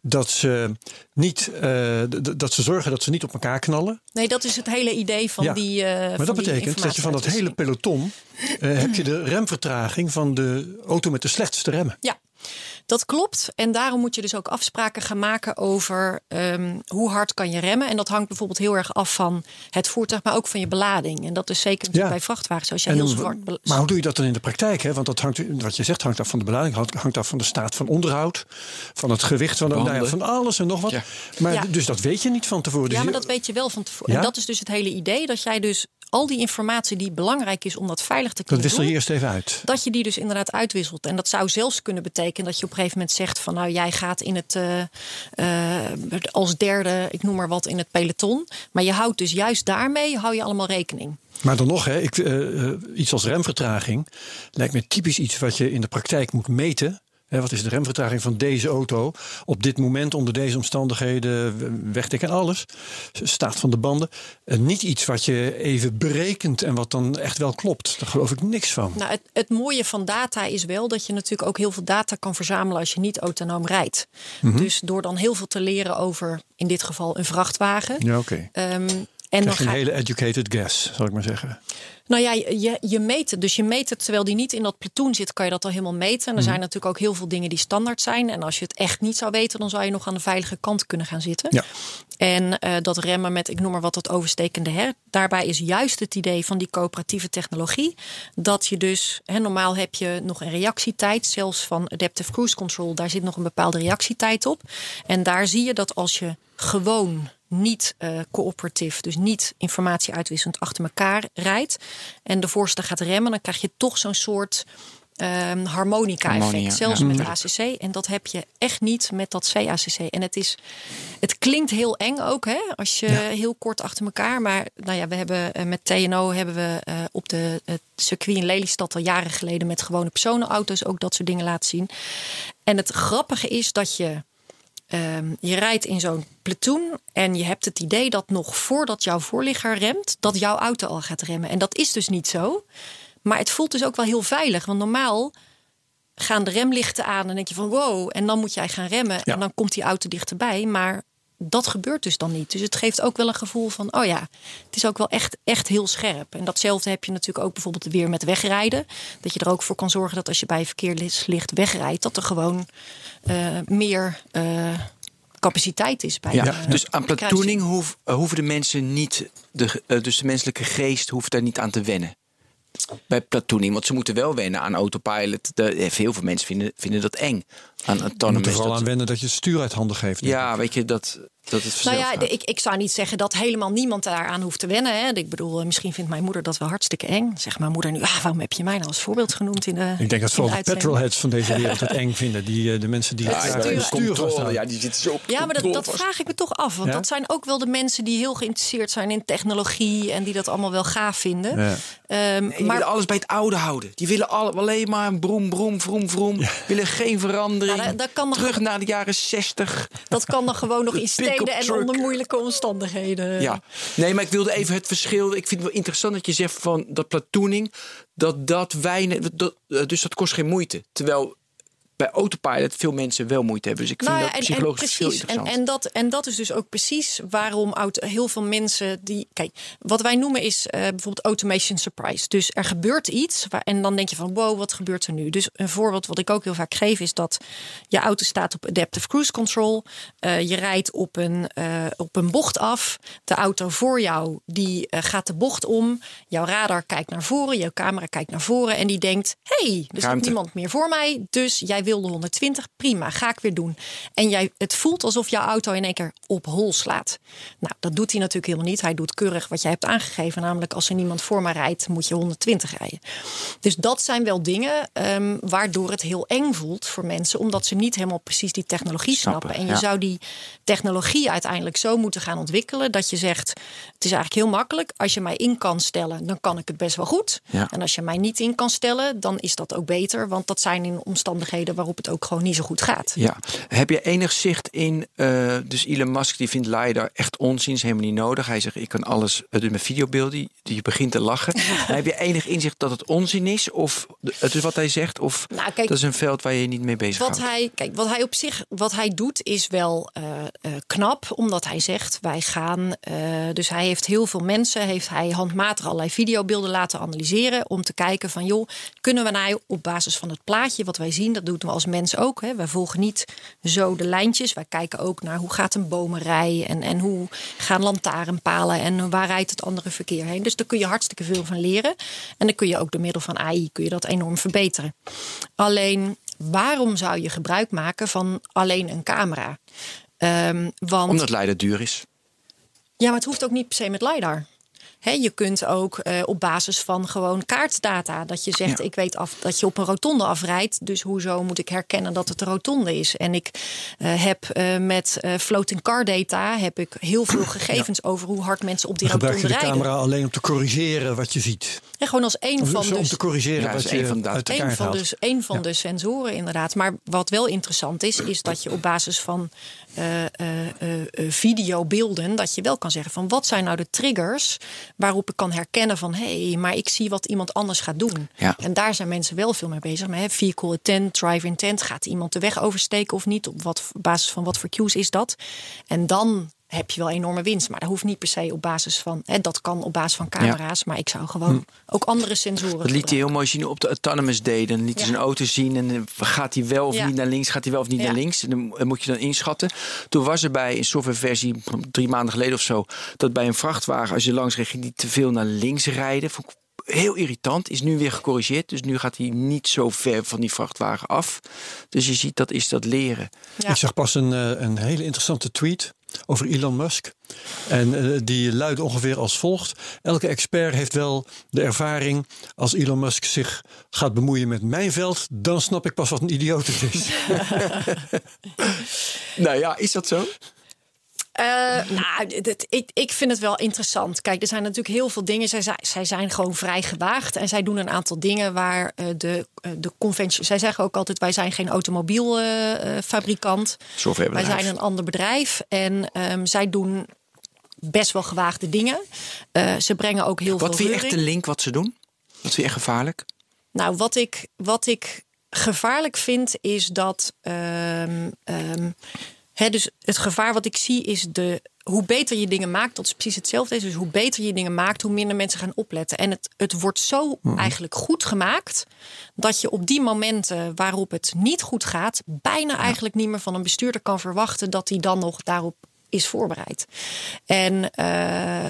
dat ze niet uh, dat ze zorgen dat ze niet op elkaar knallen. Nee, dat is het hele idee van ja. die. Uh, maar van dat betekent dat je van dat hele peloton heb je de remvertraging van de auto met de slechtste remmen. Ja. Dat klopt. En daarom moet je dus ook afspraken gaan maken over um, hoe hard kan je remmen. En dat hangt bijvoorbeeld heel erg af van het voertuig, maar ook van je belading. En dat is zeker ja. bij vrachtwagens. Als je heel zwart. Maar hoe doe je dat dan in de praktijk? Hè? Want dat hangt, wat je zegt, hangt af van de belading, hangt af van de staat van onderhoud, van het gewicht van, de, nou ja, van alles en nog wat. Ja. Maar ja. dus dat weet je niet van tevoren. Dus ja, maar dat weet je wel van tevoren. En dat is dus het hele idee dat jij dus al die informatie die belangrijk is om dat veilig te kunnen dat wissel je eerst even uit. Dat je die dus inderdaad uitwisselt. En dat zou zelfs kunnen betekenen dat je op een gegeven moment zegt van nou jij gaat in het uh, uh, als derde, ik noem maar wat, in het peloton. Maar je houdt dus juist daarmee hou je allemaal rekening. Maar dan nog, hè, ik, uh, iets als remvertraging lijkt me typisch iets wat je in de praktijk moet meten. Wat is de remvertraging van deze auto op dit moment onder deze omstandigheden, wegdek en alles, staat van de banden. Uh, niet iets wat je even berekent en wat dan echt wel klopt. Daar geloof ik niks van. Nou, het, het, mooie van data is wel dat je natuurlijk ook heel veel data kan verzamelen als je niet autonoom rijdt. Mm -hmm. Dus door dan heel veel te leren over, in dit geval, een vrachtwagen. Ja, oké. Okay. Um, en dan een hele educated guess, zal ik maar zeggen. Nou ja, je, je meet het. Dus je meet het terwijl die niet in dat platoon zit, kan je dat al helemaal meten. En er mm. zijn natuurlijk ook heel veel dingen die standaard zijn. En als je het echt niet zou weten, dan zou je nog aan de veilige kant kunnen gaan zitten. Ja. En uh, dat remmen met, ik noem maar wat, dat overstekende her. Daarbij is juist het idee van die coöperatieve technologie. Dat je dus, hè, normaal heb je nog een reactietijd, zelfs van Adaptive Cruise Control, daar zit nog een bepaalde reactietijd op. En daar zie je dat als je gewoon niet uh, coöperatief, dus niet informatie uitwisselend achter elkaar rijdt en de voorste gaat remmen, dan krijg je toch zo'n soort ehm, harmonica-effect. Zelfs ja. met ACC. En dat heb je echt niet met dat CACC. En het, is, het klinkt heel eng ook, hè, als je heel kort achter elkaar. Maar nou ja, we hebben eh, met TNO hebben we eh, op de, het circuit in Lelystad al jaren geleden met gewone personenauto's ook dat soort dingen laten zien. En het grappige is dat je. Ehm, je rijdt in zo'n platoon en je hebt het idee dat nog voordat jouw voorligger remt, dat jouw auto al gaat remmen. En dat is dus niet zo. Maar het voelt dus ook wel heel veilig. Want normaal gaan de remlichten aan en denk je van wow. En dan moet jij gaan remmen Ja. en dan komt die auto dichterbij. Maar dat gebeurt dus dan niet. Dus het geeft ook wel een gevoel van oh ja, het is ook wel echt, echt heel scherp. En datzelfde heb je natuurlijk ook bijvoorbeeld weer met wegrijden. Dat je er ook voor kan zorgen dat als je bij verkeerslicht wegrijdt, dat er gewoon eh, meer eh, capaciteit is bij Ja, de dus aan platooning hoef, hoeven de mensen niet, de, eh, dus de menselijke geest hoeft daar niet aan te wennen. Bij platooning, want ze moeten wel wennen aan autopilot. De, heel veel mensen vinden, vinden dat eng. Aan Je moet er autonomous. vooral dat- aan wennen dat je het stuur uit handen geeft. ik. ja, weet je, dat, dat het Nou ja, de- ik, ik zou niet zeggen dat helemaal niemand daaraan hoeft te wennen. Hè. Ik bedoel, eh, misschien vindt mijn moeder dat wel hartstikke eng. Zeg mijn moeder nu, ah, waarom heb je mij nou als voorbeeld genoemd in de Ik denk dat vooral de uitzending? petrolheads van deze wereld het eng vinden. Die, eh, de mensen die Ja, het ja, stuur- ja, die zitten zo op Ja, maar dat, dat vraag ik me toch af. Want Ja? dat zijn ook wel de mensen die heel geïnteresseerd zijn in technologie en die dat allemaal wel gaaf vinden. Ja. Nee, die maar willen alles bij het oude houden. Die willen alle, alleen maar een broem, broem, vroom, vroom. Willen geen verandering. Dat- dat kan nog- Terug naar de jaren 60. dat kan dan gewoon nog in steden en onder moeilijke omstandigheden. Ja, nee, maar ik wilde even het verschil. Ik vind het wel interessant dat je zegt van dat platooning, dat dat weinig, dat, dus dat kost geen moeite. Terwijl bij autopilot veel mensen wel moeite hebben. Dus ik vind Nou ja, dat en, en psychologisch veel precies. En, interessant. en, dat, en dat is dus ook precies waarom heel veel mensen die. Kijk, wat wij noemen is eh, bijvoorbeeld automation surprise. Dus er gebeurt iets waar, en dan denk je van wow, wat gebeurt er nu? Dus een voorbeeld wat ik ook heel vaak geef is dat je auto staat op adaptive cruise control. Eh, je rijdt op een, eh, op een bocht af. De auto voor jou die gaat de bocht om. Jouw radar kijkt naar voren, jouw camera kijkt naar voren en die denkt: hey, er staat niemand meer voor mij. Dus jij wilde 120, prima, ga ik weer doen. En jij, het voelt alsof jouw auto in één keer op hol slaat. Nou, dat doet hij natuurlijk helemaal niet. Hij doet keurig wat jij hebt aangegeven. Namelijk, als er niemand voor mij rijdt, moet je 120 rijden. Dus dat zijn wel dingen ehm, waardoor het heel eng voelt voor mensen. Omdat ze niet helemaal precies die technologie Snappen, snappen. En je ja. zou die technologie uiteindelijk zo moeten gaan ontwikkelen. Dat je zegt, het is eigenlijk heel makkelijk. Als je mij in kan stellen, dan kan ik het best wel goed. Ja. En als je mij niet in kan stellen, dan is dat ook beter. Want dat zijn in omstandigheden waarop het ook gewoon niet zo goed gaat. Ja, heb je enig zicht in, eh, dus Elon Musk die vindt LiDAR echt onzin, is helemaal niet nodig. Hij zegt, ik kan alles uh, doen met videobeelden, die, die begint te lachen. Heb je enig inzicht dat het onzin is? Of het is wat hij zegt? Of Nou, kijk, dat is een veld waar je je niet mee bezig Wat houdt? hij, kijk, wat hij op zich, wat hij doet, is wel eh, knap, omdat hij zegt: wij gaan. dus hij heeft heel veel mensen, heeft hij handmatig allerlei videobeelden laten analyseren om te kijken van, joh, kunnen we nou op basis van het plaatje wat wij zien, dat doen we als mens ook. Hè, wij volgen niet zo de lijntjes, wij kijken ook naar hoe gaat een bomenrij en en hoe gaan lantaarnpalen en waar rijdt het andere verkeer heen. Dus daar kun je hartstikke veel van leren en dan kun je ook door middel van AI kun je dat enorm verbeteren. Alleen waarom zou je gebruik maken van alleen een camera? Ehm, want Omdat LiDAR duur is. ja, maar het hoeft ook niet per se met LiDAR. Hè, je kunt ook eh, op basis van gewoon kaartdata. Dat je zegt, Ja. ik weet af dat je op een rotonde afrijdt. Dus hoezo moet ik herkennen dat het een rotonde is? En ik eh, heb eh, met eh, floating car data heb ik heel veel gegevens over hoe hard mensen op die Dan gebruik je rotonde de rijden. camera alleen om te corrigeren wat je ziet. En gewoon als één Of van om dus te corrigeren Ja, wat je één van de- uit de een kaart van, haalt. dus, een van de sensoren, inderdaad. Maar wat wel interessant is, is dat je op basis van eh, eh, videobeelden, dat je wel kan zeggen van wat zijn nou de triggers waarop ik kan herkennen van hé, hey, maar ik zie wat iemand anders gaat doen. Ja. En daar zijn mensen wel veel mee bezig. Maar hè, vehicle intent, driver intent, gaat iemand de weg oversteken of niet? Op wat basis van wat voor cues is dat? En dan heb je wel enorme winst. Maar dat hoeft niet per se op basis van. Hè, dat kan op basis van camera's. Maar ik zou gewoon ook andere sensoren. Hm. Dat liet hij heel mooi zien op de Autonomous Day. Dan liet hij Ja. zijn auto zien en eh, gaat hij wel of Ja. niet naar links, gaat hij wel of niet naar links. En dan moet je dan inschatten. Toen was er bij een softwareversie drie maanden geleden of zo, dat bij een vrachtwagen, als je langs reed, ging die te veel naar links rijden. Vond ik heel irritant. Is nu weer gecorrigeerd. Dus nu gaat hij niet zo ver van die vrachtwagen af. Dus je ziet, dat is dat leren. Ja. Ik zag pas een, eh, een hele interessante tweet over Elon Musk. En eh, die luidde ongeveer als volgt. Elke expert heeft wel de ervaring. Als Elon Musk zich gaat bemoeien met mijn veld, dan snap ik pas wat een idioot het is. Nou ja, is dat zo? Eh, nou, dit- ik, ik vind het wel interessant. Kijk, er zijn natuurlijk heel veel dingen. Zij, zij- zij zijn gewoon vrij gewaagd. En zij doen een aantal dingen waar eh, de, eh, de conventie. Zij zeggen ook altijd: wij zijn geen automobielfabrikant. wij zijn een ander bedrijf. En ehm, zij doen best wel gewaagde dingen. Ze brengen ook heel Wat veel vind je echt de link wat ze doen? Wat vind je echt gevaarlijk? Nou, wat ik, wat ik gevaarlijk vind is dat. ehm, ehm, dus het gevaar wat ik zie is de. Hoe beter je dingen maakt, dat is precies hetzelfde. is. Dus hoe beter je dingen maakt, hoe minder mensen gaan opletten. En het, het wordt zo eigenlijk goed gemaakt. dat je op die momenten waarop het niet goed gaat. bijna eigenlijk niet meer van een bestuurder kan verwachten. dat hij dan nog daarop is voorbereid. En eh,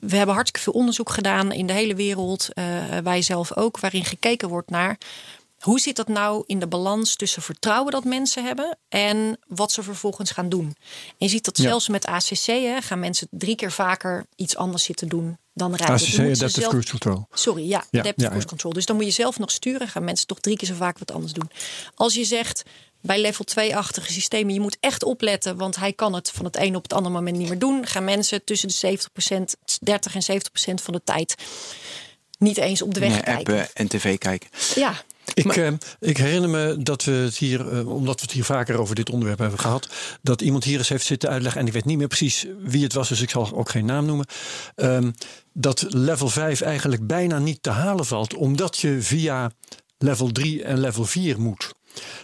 we hebben hartstikke veel onderzoek gedaan in de hele wereld, eh, wij zelf ook, waarin gekeken wordt naar hoe zit dat nou in de balans tussen vertrouwen dat mensen hebben en wat ze vervolgens gaan doen. En je ziet dat Ja. zelfs met ACC hè, gaan mensen drie keer vaker iets anders zitten doen dan rijden. ACC, ze Adaptive zelf- Cruise Control. Sorry, ja, Ja, adaptive ja, cruise ja. control. Dus dan moet je zelf nog sturen. Gaan mensen toch drie keer zo vaak wat anders doen. Als je zegt bij level 2-achtige systemen, je moet echt opletten, want hij kan het van het een op het andere moment niet meer doen. Gaan mensen tussen de 70%, 30 en 70% van de tijd niet eens op de weg Nee, kijken. appen en tv kijken. Ja, Ik, eh, ik herinner me dat we het hier, eh, omdat we het hier vaker over dit onderwerp hebben gehad, dat iemand hier eens heeft zitten uitleggen, en ik weet niet meer precies wie het was, dus ik zal ook geen naam noemen, ehm, dat level 5 eigenlijk bijna niet te halen valt, omdat je via level 3 en level 4 moet.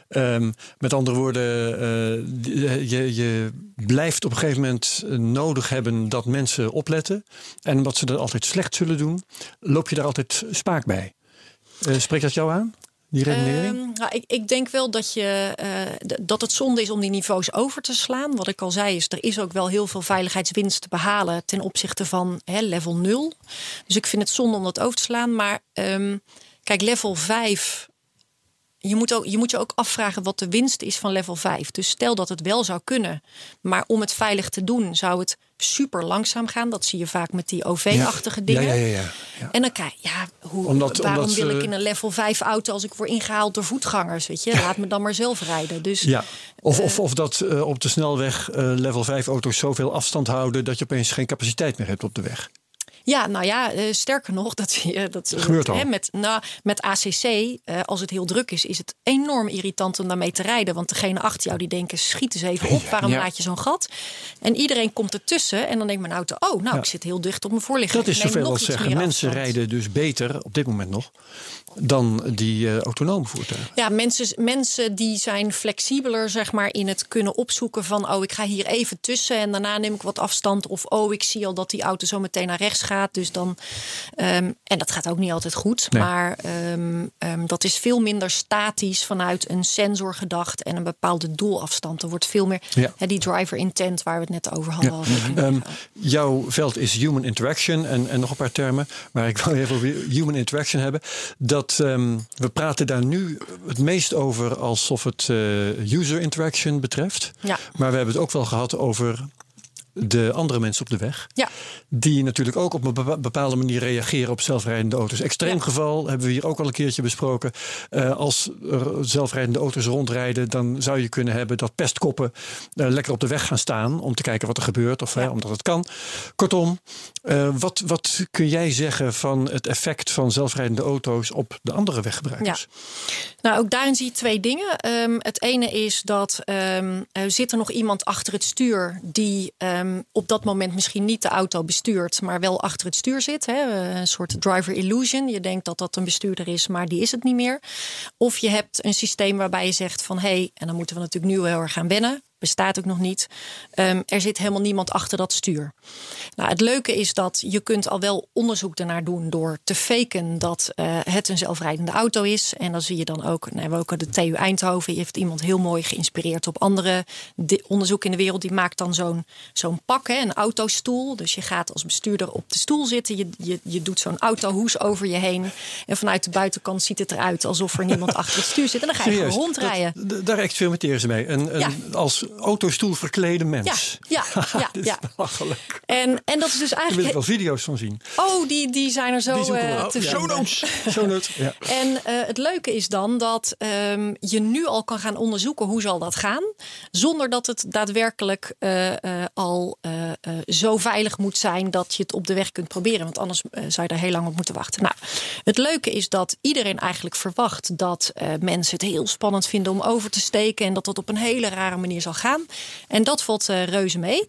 Ehm, met andere woorden, eh, je, je blijft op een gegeven moment nodig hebben dat mensen opletten. En omdat ze dat altijd slecht zullen doen, loop je daar altijd spaak bij. Eh, spreekt dat jou aan, die? Ehm, nou, ik, ik denk wel dat, je, eh, dat het zonde is om die niveaus over te slaan. Wat ik al zei is, er is ook wel heel veel veiligheidswinst te behalen ten opzichte van hè, level 0. Dus ik vind het zonde om dat over te slaan. Maar ehm, kijk, level 5. Je moet, ook, je moet je ook afvragen wat de winst is van level 5. Dus stel dat het wel zou kunnen. Maar om het veilig te doen, zou het super langzaam gaan. Dat zie je vaak met die OV-achtige dingen. Ja, ja, ja. En dan kijk ja, hoe, Omdat- waarom omdat wil ik in een level 5 auto als ik word ingehaald door voetgangers? Weet je, laat me dan maar zelf rijden. Dus Ja. Of, of, of dat eh, op de snelweg eh, level 5 auto's zoveel afstand houden dat je opeens geen capaciteit meer hebt op de weg. Ja, nou ja, eh, sterker nog, dat zie je. Dat, Gebeurt al. Hè, met, nou, met ACC, eh, als het heel druk is, is het enorm irritant om daarmee te rijden. Want degene achter jou die denken: schiet eens even op, waarom Ja. laat je zo'n gat? En iedereen komt ertussen en dan denkt mijn auto: oh, nou, Ja. ik zit heel dicht op mijn voorligger. Dat is zoveel als zeggen. Mensen afstand. rijden dus beter op dit moment nog dan die eh, autonome voertuigen. Ja, mensen, mensen die zijn flexibeler zeg maar, in het kunnen opzoeken van... oh, ik ga hier even tussen en daarna neem ik wat afstand. Of oh, ik zie al dat die auto zo meteen naar rechts gaat. Dus dan, ehm, en dat gaat ook niet altijd goed. Nee. Maar ehm, ehm, dat is veel minder statisch vanuit een sensor gedacht... en een bepaalde doelafstand. Er wordt veel meer Ja. hè, die driver intent waar we het net over hadden. Ja. jouw veld is human interaction en, en nog een paar termen. Maar ik wil even over human interaction hebben. Dat, we praten daar nu het meest over alsof het eh, user interaction betreft. Ja. Maar we hebben het ook wel gehad over de andere mensen op de weg. Ja. Die natuurlijk ook op een bepa- bepaalde manier reageren op zelfrijdende auto's. Extreem Ja. geval hebben we hier ook al een keertje besproken. Eh, als er zelfrijdende auto's rondrijden, dan zou je kunnen hebben dat pestkoppen eh, lekker op de weg gaan staan om te kijken wat er gebeurt of hè, omdat het kan. Kortom, eh, wat, wat kun jij zeggen van het effect van zelfrijdende auto's op de andere weggebruikers? Nou, ook daarin zie je twee dingen. Ehm, het ene is dat ehm, er zit er nog iemand achter het stuur die ehm, op dat moment misschien niet de auto bestuurt, maar wel achter het stuur zit. Hè? Een soort driver illusion. Je denkt dat dat een bestuurder is, maar die is het niet meer. Of je hebt een systeem waarbij je zegt van hé, hey, en dan moeten we natuurlijk nu heel erg gaan wennen. Bestaat ook nog niet. Ehm, er zit helemaal niemand achter dat stuur. Nou, het leuke is dat je kunt al wel onderzoek ernaar doen door te faken dat uh, het een zelfrijdende auto is. En dan zie je dan ook, nou, we ook de TU Eindhoven, heeft iemand heel mooi geïnspireerd op andere onderzoek in de wereld. Die maakt dan zo'n zo'n pak, hè, een autostoel. Dus je gaat als bestuurder op de stoel zitten. Je, je, je doet zo'n autohoes over je heen. En vanuit de buitenkant ziet het eruit alsof er niemand achter het stuur zit. En dan ga je Serieus, rondrijden. Dat, daar experimenteren ze mee. Een als autostoel verklede mens. Ja, ja, ja. ja, Belachelijk. En, en dat is dus eigenlijk. Daar wil ik wel video's van zien. Oh, die, die zijn er zo die uh, te Show notes. Show notes. Ja. En uh, het leuke is dan dat um, je nu al kan gaan onderzoeken hoe zal dat gaan. Zonder dat het daadwerkelijk uh, al zo veilig moet zijn dat je het op de weg kunt proberen. Want anders zou je er heel lang op moeten wachten. Nou, het leuke is dat iedereen eigenlijk verwacht dat mensen het heel spannend vinden om over te steken. En dat dat op een hele rare manier zal gaan. En dat valt reuze mee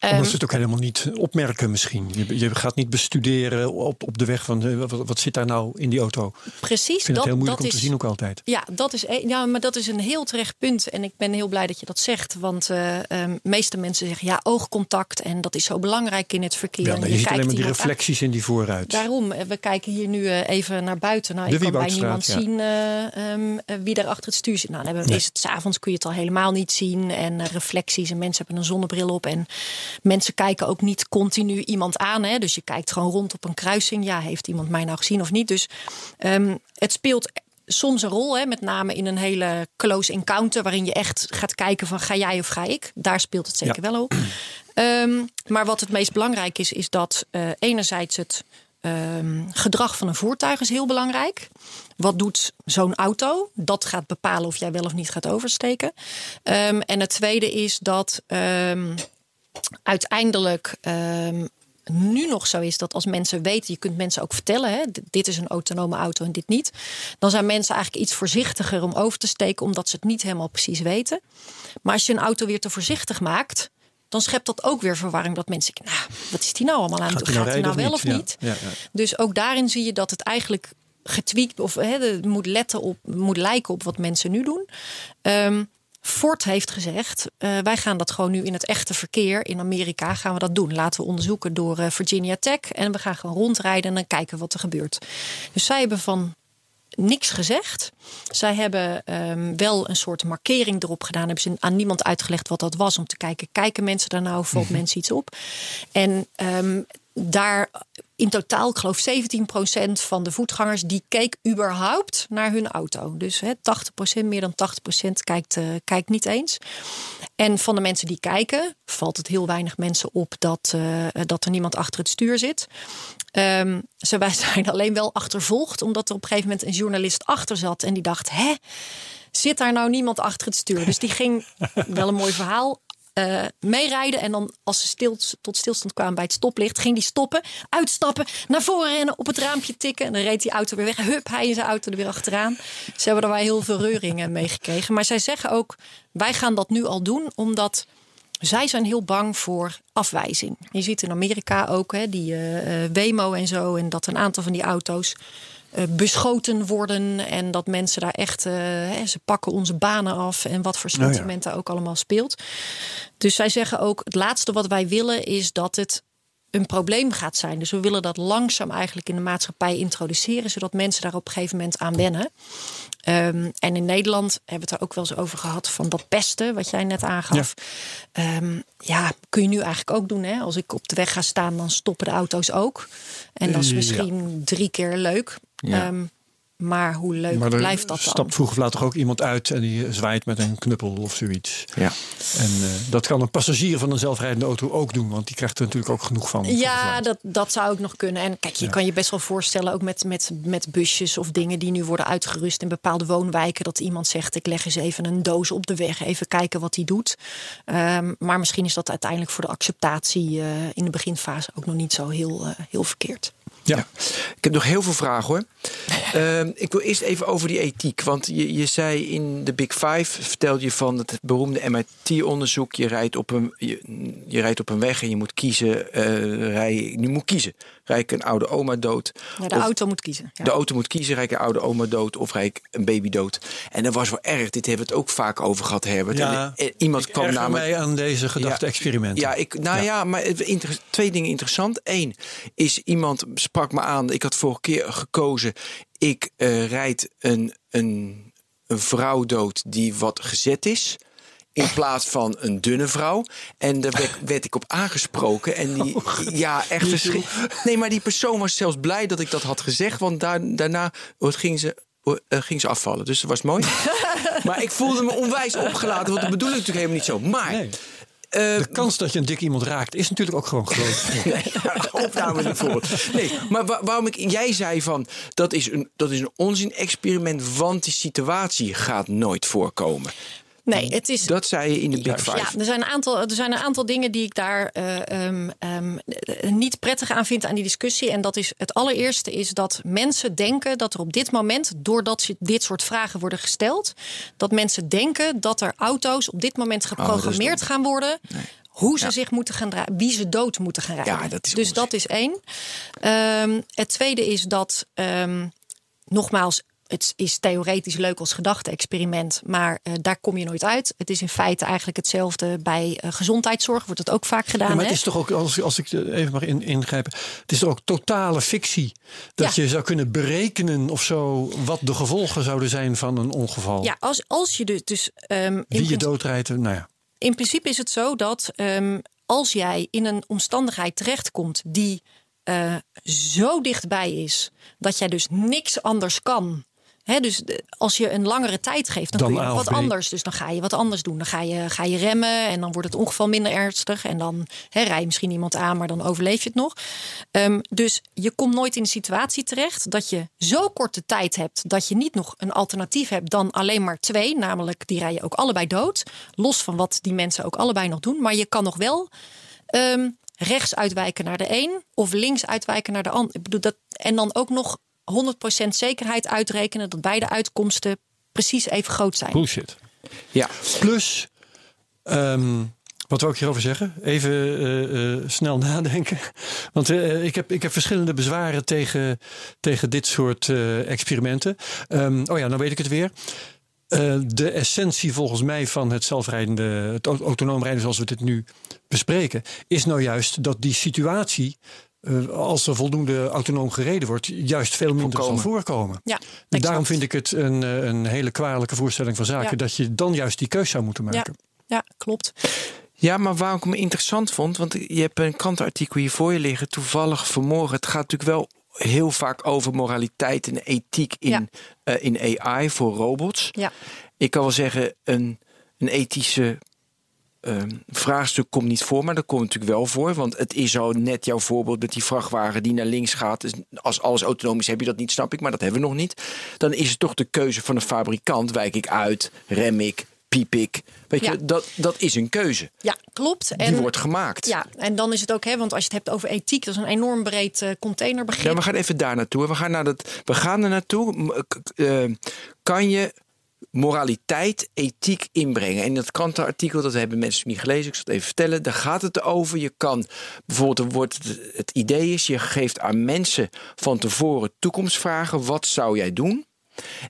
omdat ehm, ze het ook helemaal niet opmerken misschien. Je, je gaat niet bestuderen op, op de weg van wat, wat, zit daar nou in die auto. Precies. Ik vind dat, het heel moeilijk om te zien ook altijd. Ja, dat is, e- ja, maar dat is een heel terecht punt. En ik ben heel blij dat je dat zegt. Want uh, um, meeste mensen zeggen ja, oogcontact. En dat is zo belangrijk in het verkeer. Ja, je, je ziet alleen maar die reflecties in die vooruit. Daarom, eh, we kijken hier nu uh, even naar buiten. Nou, ik kan bij niemand ja. zien uh, um, wie daar achter het stuur zit. Nou, dan nee. is het s'avonds kun je het al helemaal niet zien. En reflecties en mensen hebben een zonnebril op. En mensen kijken ook niet continu iemand aan. Hè? Dus je kijkt gewoon rond op een kruising. Ja, heeft iemand mij nou gezien of niet? Dus um, het speelt soms een rol, hè, met name in een hele close encounter, waarin je echt gaat kijken van ga jij of ga ik. Daar speelt het zeker ja. wel op. Um, maar wat het meest belangrijk is, is dat uh, enerzijds het um, gedrag van een voertuig is heel belangrijk. Wat doet zo'n auto? Dat gaat bepalen of jij wel of niet gaat oversteken. Um, en het tweede is dat uiteindelijk um, nu nog zo is dat als mensen weten, je kunt mensen ook vertellen, hè, dit is een autonome auto en dit niet, dan zijn mensen eigenlijk iets voorzichtiger om over te steken, omdat ze het niet helemaal precies weten. Maar als je een auto weer te voorzichtig maakt, dan schept dat ook weer verwarring. Dat mensen denken, nou, wat is die nou allemaal aan het doen? Gaat hij nou, nou wel of niet? Ja, ja, ja. Dus ook daarin zie je dat het eigenlijk getweakt of hè, moet letten op, moet lijken op wat mensen nu doen. Um, Ford heeft gezegd: uh, wij gaan dat gewoon nu in het echte verkeer in Amerika gaan we dat doen. Laten we onderzoeken door uh, Virginia Tech en we gaan gewoon rondrijden en dan kijken wat er gebeurt. Dus zij hebben van niks gezegd. Zij hebben um, wel een soort markering erop gedaan. Hebben ze aan niemand uitgelegd wat dat was om te kijken: kijken mensen daar nou, valt mm mensen iets op? En um, daar in totaal, ik geloof 17% van de voetgangers die keek überhaupt naar hun auto. Dus hè, 80%, meer dan 80% kijkt, uh, kijkt niet eens. En van de mensen die kijken, valt het heel weinig mensen op dat, uh, dat er niemand achter het stuur zit. Um, ze zijn alleen wel achtervolgd, omdat er op een gegeven moment een journalist achter zat en die dacht: hè? Zit daar nou niemand achter het stuur? Dus die ging wel een mooi verhaal uh, meerijden. En dan als ze stil, tot stilstand kwamen bij het stoplicht, ging die stoppen, uitstappen, naar voren rennen, op het raampje tikken. En dan reed die auto weer weg. Hup, hij in zijn auto er weer achteraan. Ze hebben er wel heel veel reuringen mee gekregen. Maar zij zeggen ook, wij gaan dat nu al doen, omdat zij zijn heel bang voor afwijzing. Je ziet in Amerika ook hè, die uh, Wemo en zo. En dat een aantal van die auto's beschoten worden. En dat mensen daar echt, uh, hè, ze pakken onze banen af. En wat voor sentimenten ja. ook allemaal speelt. Dus zij zeggen ook: het laatste wat wij willen is dat het een probleem gaat zijn. Dus we willen dat langzaam eigenlijk in de maatschappij introduceren, zodat mensen daar op een gegeven moment aan wennen. Um, en in Nederland hebben we het er ook wel eens over gehad van dat pesten, wat jij net aangaf. Ja, um, ja kun je nu eigenlijk ook doen. Hè? Als ik op de weg ga staan, dan stoppen de auto's ook. En dat is misschien ja. drie keer leuk. Ja. Um, maar hoe leuk maar blijft dat dan? stapt vroeg of laat toch ook iemand uit en die zwaait met een knuppel of zoiets. Ja. En uh, dat kan een passagier van een zelfrijdende auto ook doen, want die krijgt er natuurlijk ook genoeg van. Ja, dat, dat zou ook nog kunnen. En kijk, je ja. kan je best wel voorstellen, ook met, met, met busjes of dingen die nu worden uitgerust in bepaalde woonwijken, dat iemand zegt: Ik leg eens even een doos op de weg, even kijken wat hij doet. Um, maar misschien is dat uiteindelijk voor de acceptatie uh, in de beginfase ook nog niet zo heel, uh, heel verkeerd. Ja. Ik heb nog heel veel vragen hoor. Ehm, ik wil eerst even over die ethiek. Want je, je zei in de Big Five, vertelde je van het beroemde MIT-onderzoek. Je, rijdt op een, je, je rijdt op een weg en je moet kiezen. eh rij, je moet kiezen. Rij ik een oude oma dood? Ja, de Of- auto moet kiezen. Ja. De auto moet kiezen, rijd ik een oude oma dood of rijd ik een baby dood. En dat was wel erg. Dit hebben we het ook vaak over gehad, Herbert. Ja, en, en iemand Ik kwam namelijk... mij aan deze gedachte-experimenten. Ja, ik, nou ja, maar het- inter- twee dingen interessant. Eén is iemand sprak me aan. Ik had vorige keer gekozen. Ik eh, rijd een, een, een vrouw dood die wat gezet is. In plaats van een dunne vrouw. En daar werd, werd ik op aangesproken. En die, ja, echt verschrikkelijk. Nee, maar die persoon was zelfs blij dat ik dat had gezegd. Want daar, daarna ging ze, eh, ging ze afvallen. Dus dat was mooi. maar ik voelde me onwijs opgelaten. Want dat bedoel ik natuurlijk helemaal niet zo. Maar. Nee. Eh, De kans dat je een dik iemand raakt is natuurlijk ook gewoon groot. Opname niet voor. Nee, maar wa- waarom ik, jij zei van dat is een, dat is een onzin-experiment, want die situatie gaat nooit voorkomen. Nee, het is. Dat zei je in de Big Five. Ja, er zijn, een aantal, er zijn een aantal dingen die ik daar eh, ehm, ehm, eh, niet prettig aan vind aan die discussie. En dat is het allereerste is dat mensen denken dat er op dit moment, doordat dit soort vragen worden gesteld, dat mensen denken dat er auto's op dit moment geprogrammeerd gaan worden. Hoe ze zich moeten gaan draaien, wie ze dood moeten gaan rijden. Ja, dat is dus dat is één. Ehm, het tweede is dat, nogmaals, het is theoretisch leuk als gedachte-experiment, maar eh, daar kom je nooit uit. Het is in feite eigenlijk hetzelfde bij eh, gezondheidszorg, wordt het ook vaak gedaan. Ja, maar hè? het is toch ook, als, als ik even mag in, ingrijpen, het is toch ook totale fictie. Dat Ja. je zou kunnen berekenen of zo wat de gevolgen zouden zijn van een ongeval. Ja, als, als je dus. dus ehm, in, Wie je doodrijdt, nou ja. in principe is het zo dat ehm, als jij in een omstandigheid terechtkomt die eh, zo dichtbij is dat jij dus niks anders kan. Dus de- als je een langere tijd geeft, dan, Dan kun je nog wat anders. Dus dan ga je wat anders doen. Dan ga je, ga je remmen en dan wordt het ongeval minder ernstig. En dan hè, rij je misschien iemand aan, maar dan overleef je het nog. Ehm, dus je komt nooit in een situatie terecht dat je zo korte tijd hebt dat je niet nog een alternatief hebt dan alleen maar twee. Namelijk, die rij je ook allebei dood. Los van wat die mensen ook allebei nog doen. Maar je kan nog wel ehm, rechts uitwijken naar de een of links uitwijken naar de ander. Ik bedoel dat, en dan ook nog 100% zekerheid uitrekenen dat beide uitkomsten precies even groot zijn. Bullshit. Ja. Plus, ehm, wat wil ik hierover zeggen? Even eh, eh, snel nadenken. Want eh, ik, heb, ik heb verschillende bezwaren tegen, tegen dit soort eh, experimenten. Ehm, oh ja, nou weet ik het weer. Eh, de essentie volgens mij van het zelfrijdende, het au- autonoom rijden zoals we dit nu bespreken, is nou juist dat die situatie, eh, als er voldoende autonoom gereden wordt, juist veel minder Voorkomen. zal voorkomen. Ja, En daarom vind ik het een, eh, een hele kwalijke voorstelling van zaken Ja. dat je dan juist die keus zou moeten maken. ja, klopt. Ja, maar waarom ik me interessant vond, want je hebt een krantenartikel hier voor je liggen, toevallig vanmorgen. Het gaat natuurlijk wel heel vaak over moraliteit en ethiek in, Ja. eh, in AI voor robots. Ja. Ik kan wel zeggen, een, een ethische ehm, vraagstuk komt niet voor, maar dat komt natuurlijk wel voor. Want het is zo net jouw voorbeeld met die vrachtwagen die naar links gaat. Dus als alles autonoom is, heb je dat niet, snap ik, maar dat hebben we nog niet. Dan is het toch de keuze van de fabrikant. Wijk ik uit, rem ik, piep ik. Weet Ja. je, dat, dat is een keuze. Ja, klopt. Die En, wordt gemaakt. ja, en dan is het ook, hè, want als je het hebt over ethiek, dat is een enorm breed eh, containerbegrip. Ja, we gaan even daar naartoe. We gaan, naar dat, we gaan er naartoe. Eh, kan je moraliteit, ethiek inbrengen? En in dat krantenartikel, dat hebben mensen niet gelezen, ik zal het even vertellen. Daar gaat het over. Je kan bijvoorbeeld, het idee is, je geeft aan mensen van tevoren toekomstvragen. Wat zou jij doen?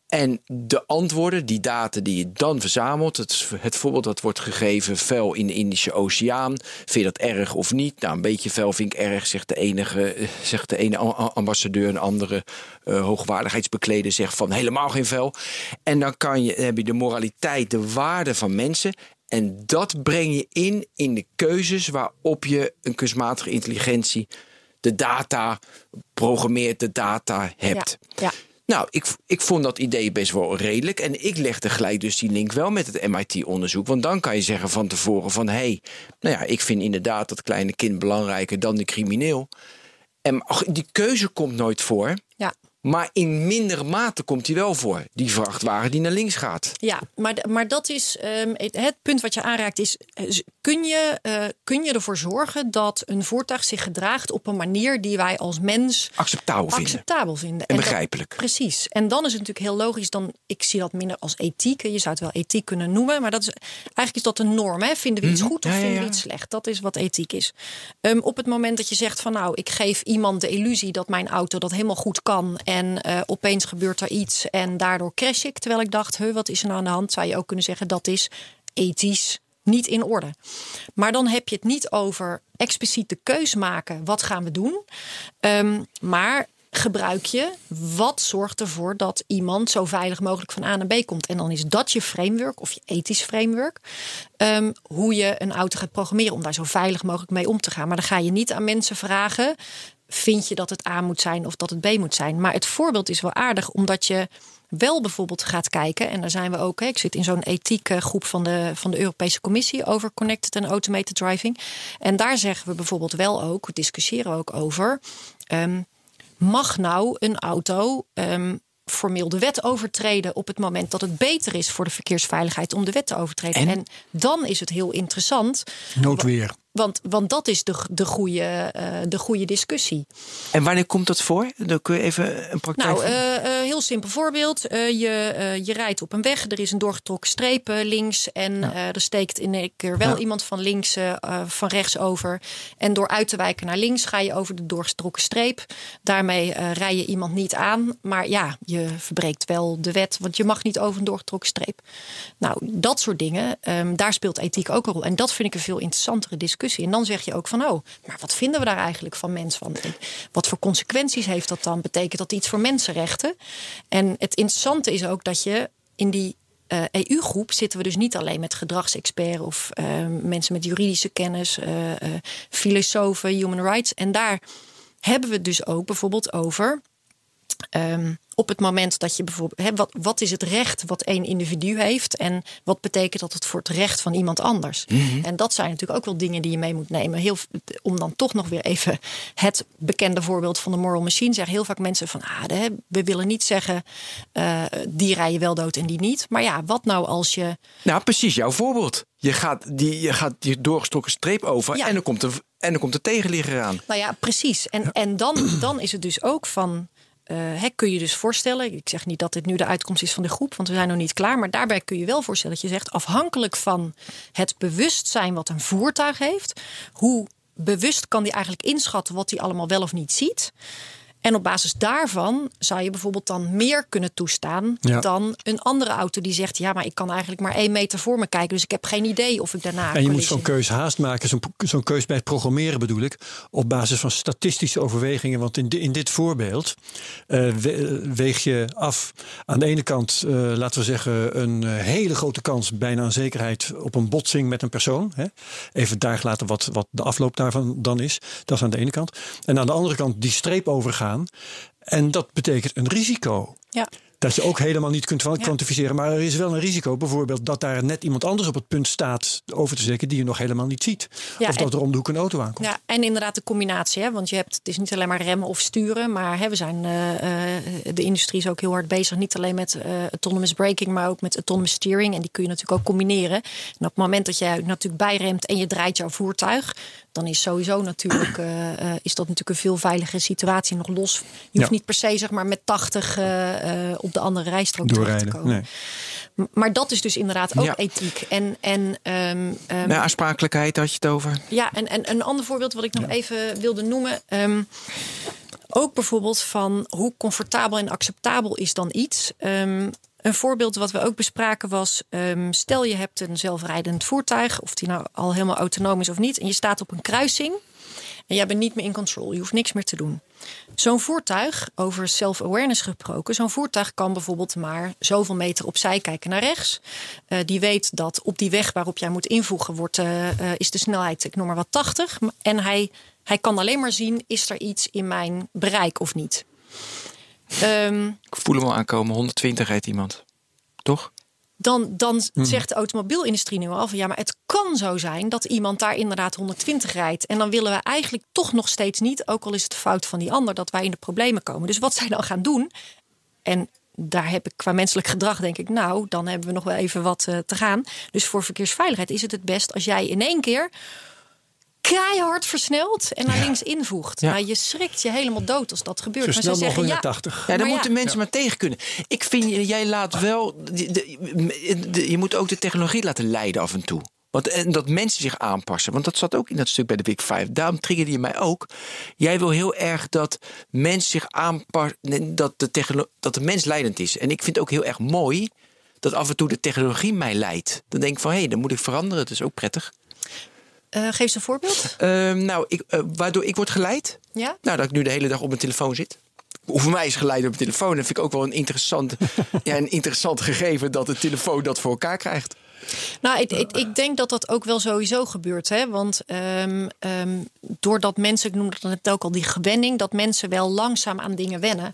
En de antwoorden, die data die je dan verzamelt, het, het voorbeeld dat wordt gegeven, vuil in de Indische Oceaan, vind je dat erg of niet? Nou, een beetje vuil vind ik erg, zegt de, enige, eh, zegt de ene ambassadeur, een andere eh, hoogwaardigheidsbekleder zegt van helemaal geen vuil. En dan kan je, heb je de moraliteit, de waarde van mensen. En dat breng je in in de keuzes waarop je een kunstmatige intelligentie, de data, programmeert de data hebt. Ja, ja. Nou, ik, ik vond dat idee best wel redelijk. En ik legde gelijk dus die link wel met het MIT-onderzoek. Want dan kan je zeggen van tevoren van... hé, hey, nou ja, ik vind inderdaad dat kleine kind belangrijker dan de crimineel. En die keuze komt nooit voor. Ja. Maar in mindere mate komt hij wel voor. Die vrachtwagen die naar links gaat. Ja, maar, maar dat is um, het punt wat je aanraakt is... eh, kun je, uh, kun je ervoor zorgen dat een voertuig zich gedraagt... op een manier die wij als mens acceptabel vinden. Acceptabel vinden. En, en begrijpelijk. Dat, precies. En dan is het natuurlijk heel logisch. Dan, ik zie dat minder als ethiek. Je zou het wel ethiek kunnen noemen. Maar dat is, eigenlijk is dat een norm. Hè? Vinden we iets Mhm. goed of Ja, vinden we ja. iets slecht? Dat is wat ethiek is. Um, op het moment dat je zegt van nou... ik geef iemand de illusie dat mijn auto dat helemaal goed kan... en uh, opeens gebeurt er iets en daardoor crash ik. Terwijl ik dacht, huh, wat is er nou aan de hand? Zou je ook kunnen zeggen dat is ethisch niet in orde. Maar dan heb je het niet over expliciet de keus maken. Wat gaan we doen? Um, maar gebruik je wat zorgt ervoor dat iemand zo veilig mogelijk van A naar B komt. En dan is dat je framework of je ethisch framework. Um, hoe je een auto gaat programmeren om daar zo veilig mogelijk mee om te gaan. Maar dan ga je niet aan mensen vragen. Vind je dat het A moet zijn of dat het B moet zijn? Maar het voorbeeld is wel aardig, omdat je wel bijvoorbeeld gaat kijken. En daar zijn we ook. Hè, ik zit in zo'n ethieke groep van de, van de Europese Commissie over connected en automated driving. En daar zeggen we bijvoorbeeld wel ook, we discussiëren ook over. Um, mag nou een auto um, formeel de wet overtreden op het moment dat het beter is voor de verkeersveiligheid om de wet te overtreden? En, en dan is het heel interessant. Noodweer. Want, want dat is de, de, goede, uh, de goede discussie. En wanneer komt dat voor? Dan kun je even een praktijk. Nou, uh, uh, heel simpel voorbeeld. Uh, je, je rijdt op een weg, er is een doorgetrokken streep links. En ja. er steekt in één keer wel ja. iemand van links, van rechts over. En door uit te wijken naar links ga je over de doorgetrokken streep. Daarmee rij je iemand niet aan. Maar ja, je verbreekt wel de wet, want je mag niet over een doorgetrokken streep. Nou, dat soort dingen, um, daar speelt ethiek ook een rol. En dat vind ik een veel interessantere discussie. En dan zeg je ook van, oh, maar wat vinden we daar eigenlijk van mens van? Wat voor consequenties heeft dat dan? Betekent dat iets voor mensenrechten? En het interessante is ook dat je in die EU-groep zitten we dus niet alleen met gedragsexperts of uh, mensen met juridische kennis, uh, filosofen, human rights. En daar hebben we het dus ook bijvoorbeeld over. Um, op het moment dat je bijvoorbeeld. Hè, wat, wat is het recht wat één individu heeft? En wat betekent dat het voor het recht van iemand anders? Mm -hmm. En dat zijn natuurlijk ook wel dingen die je mee moet nemen. Heel, om dan toch nog weer even het bekende voorbeeld van de moral machine. Zeggen heel vaak mensen van. Ah, we willen niet zeggen. Uh, die rijden wel dood en die niet. Maar ja, wat nou als je. Nou, precies jouw voorbeeld. Je gaat die, je gaat die doorgestoken streep over. Ja. En dan komt er. En dan komt de tegenligger aan. Nou ja, precies. En, en dan, dan is het dus ook van. Uh, kun je dus voorstellen, ik zeg niet dat dit nu de uitkomst is van de groep, want we zijn nog niet klaar, maar daarbij kun je wel voorstellen dat je zegt, afhankelijk van het bewustzijn wat een voertuig heeft, hoe bewust kan die eigenlijk inschatten wat hij allemaal wel of niet ziet. En op basis daarvan zou je bijvoorbeeld dan meer kunnen toestaan ja. dan een andere auto die zegt: Ja, maar ik kan eigenlijk maar één meter voor me kijken, dus ik heb geen idee of ik daarna. En je moet zo'n keuze haast maken, zo'n zo keuze bij het programmeren bedoel ik, op basis van statistische overwegingen. Want in, in dit voorbeeld uh, we weeg je af aan de ene kant, uh, laten we zeggen, een hele grote kans, bijna een zekerheid, op een botsing met een persoon. Hè? Even daar laten wat, wat de afloop daarvan dan is. Dat is aan de ene kant. En aan de andere kant die streep overgaan. En dat betekent een risico. Ja. Dat je ook helemaal niet kunt kwantificeren. Maar er is wel een risico, bijvoorbeeld, dat daar net iemand anders op het punt staat over te zeker die je nog helemaal niet ziet. Ja, of dat er om de hoek een auto aankomt. Ja, en inderdaad de combinatie. Hè? Want je hebt, het is niet alleen maar remmen of sturen. Maar hè, we zijn, uh, uh, de industrie is ook heel hard bezig. Niet alleen met uh, autonomous braking, maar ook met autonomous steering. En die kun je natuurlijk ook combineren. En op het moment dat jij natuurlijk bijremt en je draait jouw voertuig. Dan is sowieso natuurlijk, is dat natuurlijk een veel veiligere situatie. Nog los. Je hoeft ja. niet per se zeg maar met 80 op de andere rijstrook terecht te komen. Nee. Maar dat is dus inderdaad ook Ja. ethiek. En, en, um, aansprakelijkheid had je het over. ja, en, en een ander voorbeeld wat ik nog even wilde noemen. ehm, ook bijvoorbeeld van hoe comfortabel en acceptabel is dan iets. Een voorbeeld wat we ook bespraken was: stel je hebt een zelfrijdend voertuig, of die nou al helemaal autonoom is of niet, en je staat op een kruising en jij bent niet meer in control, je hoeft niks meer te doen. Zo'n voertuig, over self-awareness gesproken, zo'n voertuig kan bijvoorbeeld maar zoveel meter opzij kijken naar rechts. Uh, die weet dat op die weg waarop jij moet invoegen, wordt, uh, uh, is de snelheid, ik noem maar wat, 80. En hij, hij kan alleen maar zien, is er iets in mijn bereik of niet. Um, Ik voel hem al aankomen, 120 rijdt iemand. Toch? Dan, dan zegt de automobielindustrie nu al van ja, maar het kan zo zijn dat iemand daar inderdaad 120 rijdt. En dan willen we eigenlijk toch nog steeds niet, ook al is het de fout van die ander, dat wij in de problemen komen. Dus wat zij dan gaan doen, en daar heb ik qua menselijk gedrag denk ik, nou, dan hebben we nog wel even wat eh, te gaan. Dus voor verkeersveiligheid is het het best als jij in één keer keihard versnelt en naar links invoegt. Ja. Nou, je schrikt je helemaal dood als dat gebeurt. Zo Maar snel ze zeggen, mogelijk ja, naar 80. Ja, daar Maar moeten ja. mensen maar tegen kunnen. Ik vind, jij laat wel. de- de- de- je moet ook de technologie laten leiden af en toe. Want, en dat mensen zich aanpassen. Want dat zat ook in dat stuk bij de Big Five. Daarom triggerde je mij ook. Jij wil heel erg dat mensen zich aanpassen. Dat de, dat de mens leidend is. En ik vind het ook heel erg mooi dat af en toe de technologie mij leidt. Dan denk ik van hé, hey, dan moet ik veranderen. Dat is ook prettig. Eh, geef eens een voorbeeld. Ehm, nou, ik, eh, waardoor ik word geleid. Ja? Nou, dat ik nu de hele dag op mijn telefoon zit. Voor mij is geleid op mijn telefoon. Dat vind ik ook wel een interessant, ja, een interessant gegeven dat de telefoon dat voor elkaar krijgt. Nou, ik, ik, ik denk dat dat ook wel sowieso gebeurt. Hè? Want ehm, ehm, doordat mensen, ik noemde het net ook al, die gewenning, dat mensen wel langzaam aan dingen wennen.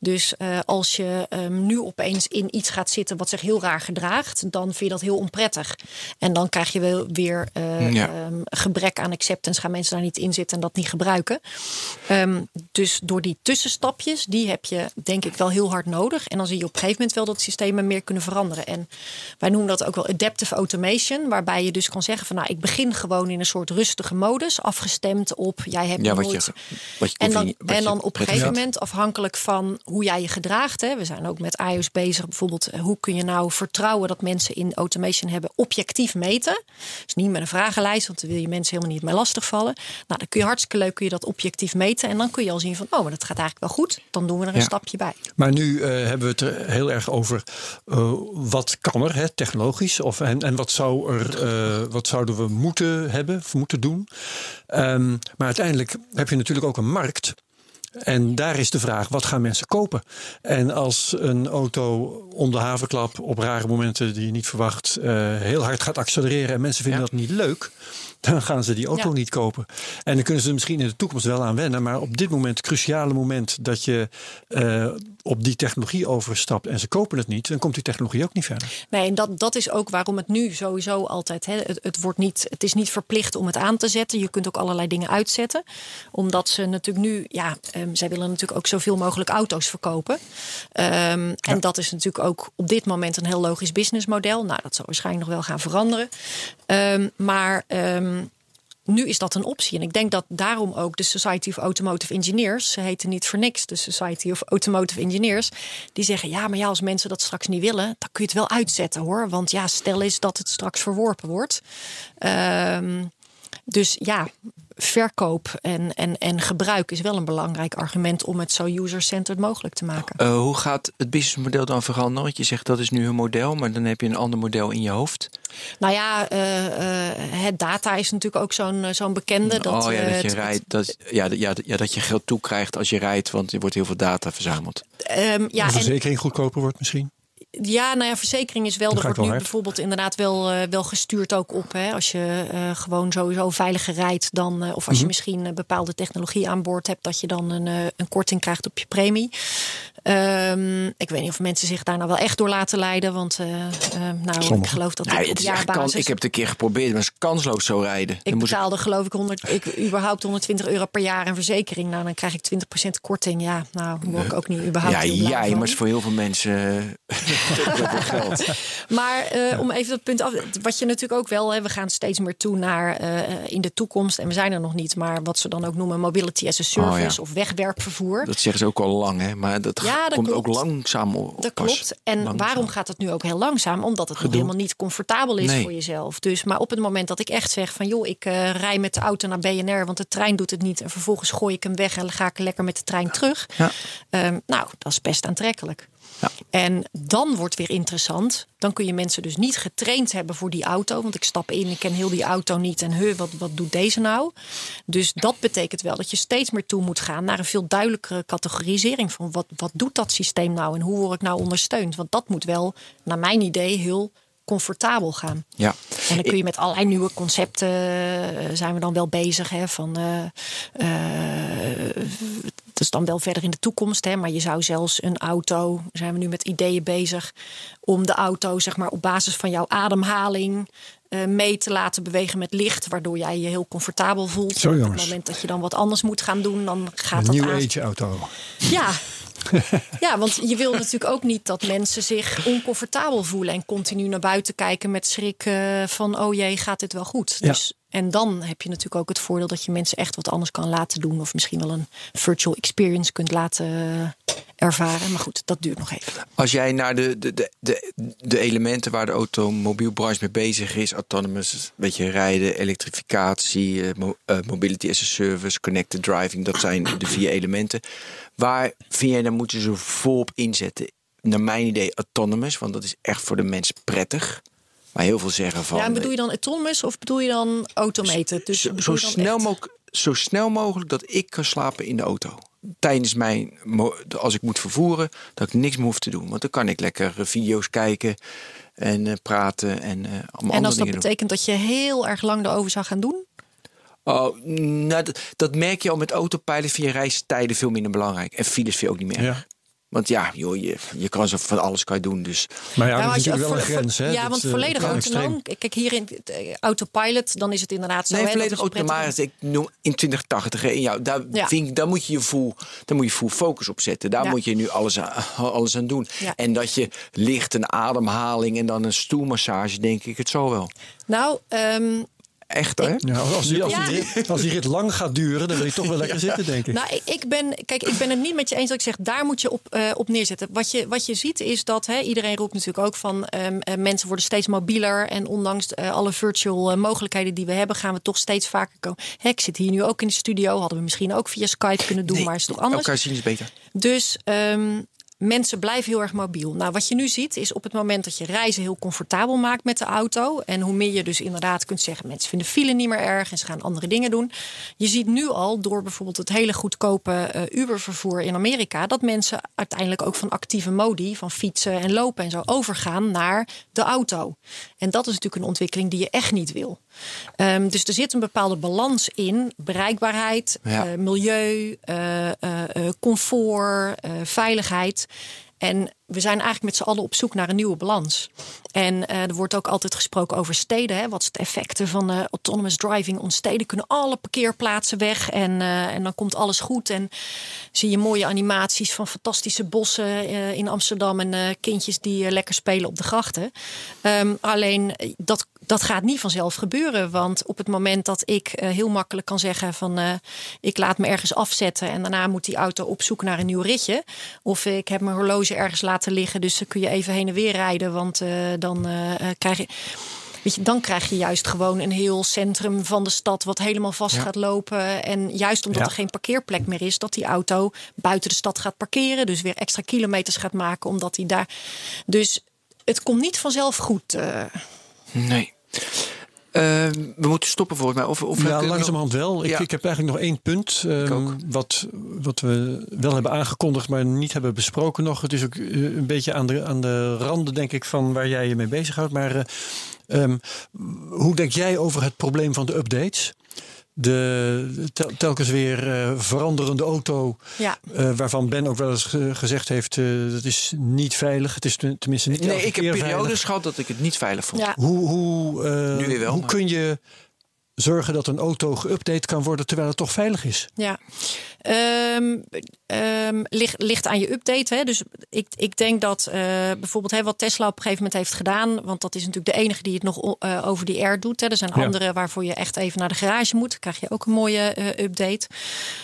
Dus eh, als je ehm, nu opeens in iets gaat zitten wat zich heel raar gedraagt, dan vind je dat heel onprettig. En dan krijg je wel weer eh, Ja. gebrek aan acceptance. Gaan mensen daar niet in zitten en dat niet gebruiken. Dus door die tussenstapjes, die heb je denk ik wel heel hard nodig. En dan zie je op een gegeven moment wel dat systemen meer kunnen veranderen. En wij noemen dat ook wel adaptive automation. Waarbij je dus kan zeggen van nou, ik begin gewoon in een soort rustige modus. Afgestemd op jij hebt Ja, wat nooit... je, wat je, En dan, conveni- wat en je dan op een gegeven moment, afhankelijk van hoe jij je gedraagt. Hè, we zijn ook met iOS bezig. Bijvoorbeeld, eh, hoe kun je nou vertrouwen dat mensen in automation hebben objectief meten? Dus niet met een vragenlijst, want dan wil je mensen helemaal niet mee lastigvallen. Nou, dan kun je hartstikke leuk kun je dat objectief meten. En dan kun je al zien van, oh, maar dat gaat eigenlijk wel goed. Dan doen we er een Ja. stapje bij. Maar nu eh, hebben we het er heel erg over eh, wat kan er, hè, technologisch, of, en, en wat, zou er, eh, wat zouden we moeten hebben, of moeten doen. Ehm, maar uiteindelijk heb je natuurlijk ook een markt. En daar is de vraag, wat gaan mensen kopen? En als een auto om de havenklap op rare momenten die je niet verwacht eh, heel hard gaat accelereren en mensen vinden Ja. dat niet leuk, dan gaan ze die auto Ja. niet kopen. En dan kunnen ze er misschien in de toekomst wel aan wennen, maar op dit moment, cruciale moment dat je eh, op die technologie overstapt en ze kopen het niet, dan komt die technologie ook niet verder. Nee, en dat, dat is ook waarom het nu sowieso altijd. Hè, het, het, wordt niet, het is niet verplicht om het aan te zetten. Je kunt ook allerlei dingen uitzetten. Omdat ze natuurlijk nu, ja, ehm, zij willen natuurlijk ook zoveel mogelijk auto's verkopen. Ehm, En dat is natuurlijk ook op dit moment een heel logisch businessmodel. Nou, dat zal waarschijnlijk nog wel gaan veranderen. Ehm, maar. Nu is dat een optie. En ik denk dat daarom ook de Society of Automotive Engineers, ze heten niet voor niks de Society of Automotive Engineers, die zeggen: ja, maar ja, als mensen dat straks niet willen, dan kun je het wel uitzetten hoor. Want ja, stel eens dat het straks verworpen wordt. Ehm, dus ja, verkoop en, en, en gebruik is wel een belangrijk argument om het zo user-centered mogelijk te maken. Eh, hoe gaat het businessmodel dan veranderen? Want je zegt dat is nu een model, maar dan heb je een ander model in je hoofd. Nou ja, eh, eh, het data is natuurlijk ook zo'n zo'n bekende. Dat, oh ja, dat je het- rijdt. Dat, ja, dat- ja, dat- ja, dat je geld toekrijgt als je rijdt, want er wordt heel veel data verzameld. ehm, ja, de en, verzekering goedkoper wordt misschien. Ja, nou ja, verzekering is wel. Ik wordt nu hard. bijvoorbeeld inderdaad wel, eh, wel gestuurd ook op. Hè. Als je eh, gewoon sowieso veiliger rijdt dan. eh, of als je misschien eh, bepaalde technologie aan boord hebt, dat je dan een, een korting krijgt op je premie. Ehm, ik weet niet of mensen zich daar nou wel echt door laten leiden. Want eh, eh, nou, ik geloof dat Nou, ik op jaarbasis. ik heb het een keer geprobeerd, maar het is kansloos zo rijden. Ik Dan betaalde geloof ik 100, ik, überhaupt 120 euro per jaar aan verzekering. Nou, dan krijg ik 20% korting. Ja, nou, word ik ook niet überhaupt ja, van. maar is voor heel veel mensen eh, geld. Maar eh, om even dat punt af. Wat je natuurlijk ook wel. Hè, we gaan steeds meer toe naar in de toekomst. En we zijn er nog niet. Maar wat ze dan ook noemen mobility as a service. Oh, ja. Of wegwerpvervoer. Dat zeggen ze ook al lang, hè? maar dat Ja, dat komt ook klopt. langzaam op. Dat klopt. En Langzaam. waarom gaat het nu ook heel langzaam? Omdat het nog helemaal niet comfortabel is Nee. voor jezelf. Dus, maar op het moment dat ik echt zeg van joh, ik eh, rij met de auto naar BNR, want de trein doet het niet. En vervolgens gooi ik hem weg en ga ik lekker met de trein terug. Ja. Ehm, nou, dat is best aantrekkelijk. En dan wordt weer interessant. Dan kun je mensen dus niet getraind hebben voor die auto. Want ik stap in, ik ken heel die auto niet. En he, wat, wat doet deze nou? Dus dat betekent wel dat je steeds meer toe moet gaan naar een veel duidelijkere categorisering van wat, wat doet dat systeem nou en hoe word ik nou ondersteund? Want dat moet wel, naar mijn idee, heel comfortabel gaan. Ja. En dan kun je met allerlei nieuwe concepten eh, zijn we dan wel bezig. Hè, van, eh, eh, dat is dan wel verder in de toekomst, hè, maar je zou zelfs een auto, zijn we nu met ideeën bezig, om de auto zeg maar, op basis van jouw ademhaling mee te laten bewegen met licht, waardoor jij je heel comfortabel voelt. Zo, op het moment dat je dan wat anders moet gaan doen, dan gaat een dat New aan. Age auto. Ja. Ja, want je wil natuurlijk ook niet dat mensen zich oncomfortabel voelen en continu naar buiten kijken met schrik van oh jee, gaat dit wel goed? Dus en dan heb je natuurlijk ook het voordeel dat je mensen echt wat anders kan laten doen. Of misschien wel een virtual experience kunt laten ervaren. Maar goed, dat duurt nog even. Als jij naar de, de, de, de, elementen waar de automobielbranche mee bezig is, autonomous, weet je, rijden, elektrificatie, mo uh, mobility as a service, connected driving, dat zijn de vier elementen. Waar vind jij, dan moeten ze volop inzetten? Naar mijn idee autonomous, want dat is echt voor de mens prettig. Maar heel veel zeggen van. Ja, en bedoel je dan autonomous of bedoel je dan automated? Dus zo, zo snel, mogelijk, zo snel mogelijk dat ik kan slapen in de auto. Tijdens mijn, als ik moet vervoeren, dat ik niks meer hoef te doen. Want dan kan ik lekker video's kijken en uh, praten en uh, allemaal En als dat dingen betekent doen. dat je heel erg lang erover zou gaan doen? Oh, nou, dat, dat merk je al met autopilot. Vind je reistijden veel minder belangrijk. En files vind je ook niet meer. Ja. Want ja, joh, je, je kan zo van alles kan je doen. Dus. Maar ja, Nou, dat is natuurlijk wel een grens. Hè? Ja, Dat, want eh, volledig autonoom. Kijk, hier in uh, autopilot, dan is het inderdaad zo. Nee, volledig is prettig. automatisch. Ik noem in 2080. hè, In jou, daar, Ja. vind ik, daar moet je je full, daar moet je full focus op zetten. Daar Ja. moet je nu alles aan, alles aan doen. Ja. En dat je licht een ademhaling en dan een stoelmassage, denk ik het zo wel. Nou, ehm, Echt hè? Ja, als, die, als, Ja. die rit, als die rit lang gaat duren, dan wil je toch wel lekker zitten, denk ik. Nou, ik, ik ben, kijk, ik ben het niet met je eens dat ik zeg, daar moet je op, eh, op neerzetten. Wat je, wat je ziet is dat, hè, iedereen roept natuurlijk ook van, ehm, eh, mensen worden steeds mobieler. En ondanks eh, alle virtual mogelijkheden die we hebben, gaan we toch steeds vaker komen. Hè, ik zit hier nu ook in de studio, hadden we misschien ook via Skype kunnen doen, Nee, maar is toch anders? Elkaar zien is beter. Dus ehm, mensen blijven heel erg mobiel. Nou, wat je nu ziet is op het moment dat je reizen heel comfortabel maakt met de auto. En hoe meer je dus inderdaad kunt zeggen, mensen vinden file niet meer erg en ze gaan andere dingen doen. Je ziet nu al door bijvoorbeeld het hele goedkope eh, Uber-vervoer in Amerika, dat mensen uiteindelijk ook van actieve modi, van fietsen en lopen en zo, overgaan naar de auto. En dat is natuurlijk een ontwikkeling die je echt niet wil. Ehm, dus er zit een bepaalde balans in bereikbaarheid, Ja. eh, milieu, eh, eh, comfort, veiligheid. En we zijn eigenlijk met z'n allen op zoek naar een nieuwe balans. En er wordt ook altijd gesproken over steden. Hè? Wat is het effecten van eh, autonomous driving? Ons steden kunnen alle parkeerplaatsen weg en, en dan komt alles goed. En zie je mooie animaties van fantastische bossen in Amsterdam en kindjes die lekker spelen op de grachten. Ehm, alleen dat, dat gaat niet vanzelf gebeuren. Want op het moment dat ik eh, heel makkelijk kan zeggen van eh, ik laat me ergens afzetten en daarna moet die auto op zoek naar een nieuw ritje. Of ik heb mijn horloge ergens laten liggen, dus dan kun je even heen en weer rijden. Want eh, dan krijg je. Weet je, dan krijg je juist gewoon een heel centrum van de stad wat helemaal vast Ja. gaat lopen. En juist omdat Ja. er geen parkeerplek meer is, dat die auto buiten de stad gaat parkeren. Dus weer extra kilometers gaat maken, omdat hij daar. Dus het komt niet vanzelf goed. Nee. Eh, we moeten stoppen volgens mij. Of, of Ja, we nog- langzamerhand wel. Ik, Ja. ik heb eigenlijk nog één punt. ehm, wat, wat we wel hebben aangekondigd, maar niet hebben besproken nog. Het is ook eh, een beetje aan de, aan de randen, denk ik, van waar jij je mee bezighoudt. Maar eh, ehm, hoe denk jij over het probleem van de updates? De tel- telkens weer eh, veranderende auto, Ja. eh, waarvan Ben ook wel eens ge- gezegd heeft: eh, dat is niet veilig. Het is ten- tenminste niet Nee, ik heb periodes veilig. gehad dat ik het niet veilig vond. Ja. Hoe, hoe, eh, Nu weer wel, hoe maar- kun je zorgen dat een auto geüpdate kan worden terwijl het toch veilig is? Ja, Ehm, ehm, ligt, ligt aan je update. Hè? Dus ik, ik denk dat eh, bijvoorbeeld hè, wat Tesla op een gegeven moment heeft gedaan, want dat is natuurlijk de enige die het nog eh, over die air doet. Hè. Er zijn Ja. andere waarvoor je echt even naar de garage moet. Dan krijg je ook een mooie eh, update.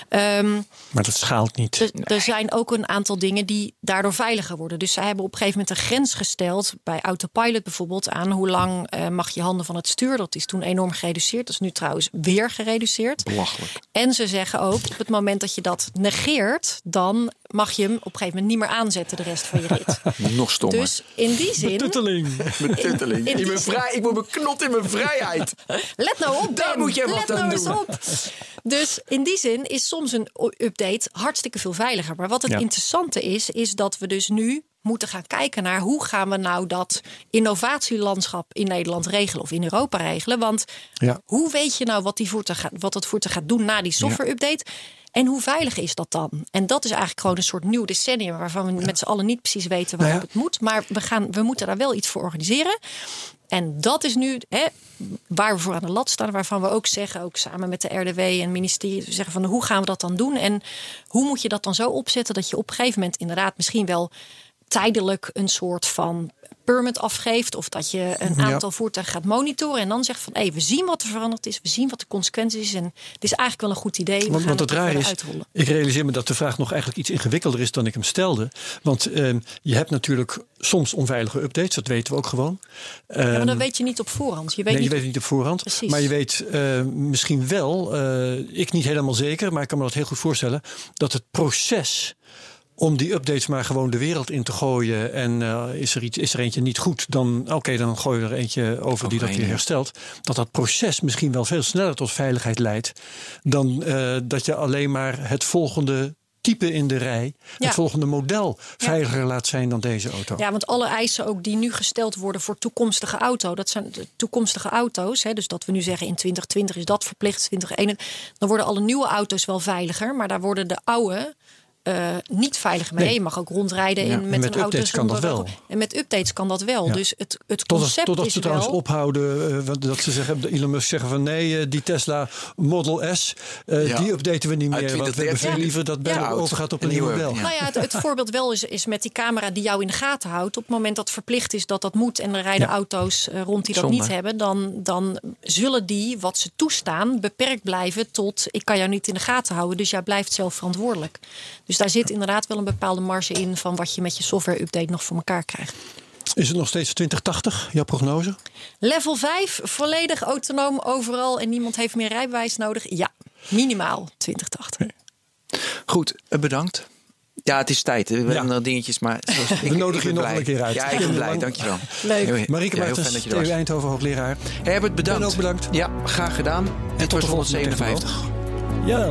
Ehm, Maar dat schaalt niet. er, er zijn ook een aantal dingen die daardoor veiliger worden. Dus zij hebben op een gegeven moment een grens gesteld bij autopilot bijvoorbeeld aan hoe lang eh, mag je handen van het stuur. Dat is toen enorm gereduceerd. Dat is nu trouwens weer gereduceerd. Belachelijk. En ze zeggen ook, op het moment dat je dat negeert, dan mag je hem op een gegeven moment niet meer aanzetten de rest van je rit. Nog stommer. Dus in die zin, Tutteling. Betutteling. in In mijn die- vrij, ik word beknot in mijn vrijheid. let nou op, Daar Ben. moet jij wat let aan nou eens doen. op. Dus in die zin is soms een update hartstikke veel veiliger. Maar wat het Ja. interessante is, is dat we dus nu moeten gaan kijken naar hoe gaan we nou dat innovatielandschap in Nederland regelen of in Europa regelen. Want Ja. hoe weet je nou wat, die voertuig gaat, wat het voertuig gaat doen na die software update? En hoe veilig is dat dan? En dat is eigenlijk gewoon een soort nieuw decennium waarvan we met z'n allen niet precies weten waarop Nou ja. het moet. Maar we, gaan, we moeten daar wel iets voor organiseren. En dat is nu hè, waar we voor aan de lat staan. Waarvan we ook zeggen, ook samen met de RDW en het ministerie, we zeggen van hoe gaan we dat dan doen? En hoe moet je dat dan zo opzetten dat je op een gegeven moment inderdaad misschien wel tijdelijk een soort van permit afgeeft. Of dat je een Ja. aantal voertuigen gaat monitoren. En dan zegt van hé, we zien wat er veranderd is. We zien wat de consequenties is. En het is eigenlijk wel een goed idee. We Want, want het het raar is, uitrollen. ik realiseer me dat de vraag nog eigenlijk iets ingewikkelder is dan ik hem stelde. Want ehm, je hebt natuurlijk soms onveilige updates, dat weten we ook gewoon. Ja, maar Ehm, dat weet je niet op voorhand. Je weet nee, niet je weet het niet op voorhand. Precies. Maar je weet eh, misschien wel, eh, ik niet helemaal zeker, maar ik kan me dat heel goed voorstellen, dat het proces om die updates maar gewoon de wereld in te gooien. En eh, is, er iets, is er eentje niet goed, dan oké, dan gooi je er eentje over die dat weer ja. herstelt. Dat dat proces misschien wel veel sneller tot veiligheid leidt dan eh, dat je alleen maar het volgende type in de rij, Ja. het volgende model veiliger laat zijn dan deze auto. Ja, want alle eisen ook die nu gesteld worden voor toekomstige auto, dat zijn de toekomstige auto's. Hè, dus dat we nu zeggen in 2020 is dat verplicht, 2021. Dan worden alle nieuwe auto's wel veiliger, maar daar worden de oude eh, niet veilig mee. Nee. Je mag ook rondrijden Ja, in, en met, met een auto updates kan dat zonder- wel. En met updates kan dat wel. Ja. Dus het, het Totdat, concept totdat is ze trouwens wel... ophouden, eh, dat ze zeggen, de Elon Musk zeggen van nee, eh, die Tesla Model S, eh, Ja. die updaten we niet meer. Want we hebben 2013. veel liever dat Ja. overgaat op een Een nieuw nieuwe, model. ja. Nou ja, het, het voorbeeld wel is, is met die camera die jou in de gaten houdt. Op het moment dat verplicht is dat dat moet en er rijden Ja. auto's rond die dat Zonde. niet hebben, dan, dan zullen die wat ze toestaan beperkt blijven tot ik kan jou niet in de gaten houden, dus jij blijft zelf verantwoordelijk. Dus daar zit inderdaad wel een bepaalde marge in van wat je met je software update nog voor elkaar krijgt. Is het nog steeds 2080, jouw prognose? Level 5, volledig autonoom overal en niemand heeft meer rijbewijs nodig. Ja, minimaal 2080. Goed, eh, bedankt. Ja, het is tijd. We Ja. hebben nog dingetjes, maar ik, nodigen ik je nog blij. een keer uit. Ja, ik ben blij. Dankjewel. Leuk. Marieke ja, heel Martens, fijn dat je TU. Eindhoven hoogleraar. Herbert, bedankt. Ben ook bedankt. Ja, graag gedaan. Dit tot was de volgende 157. Ja.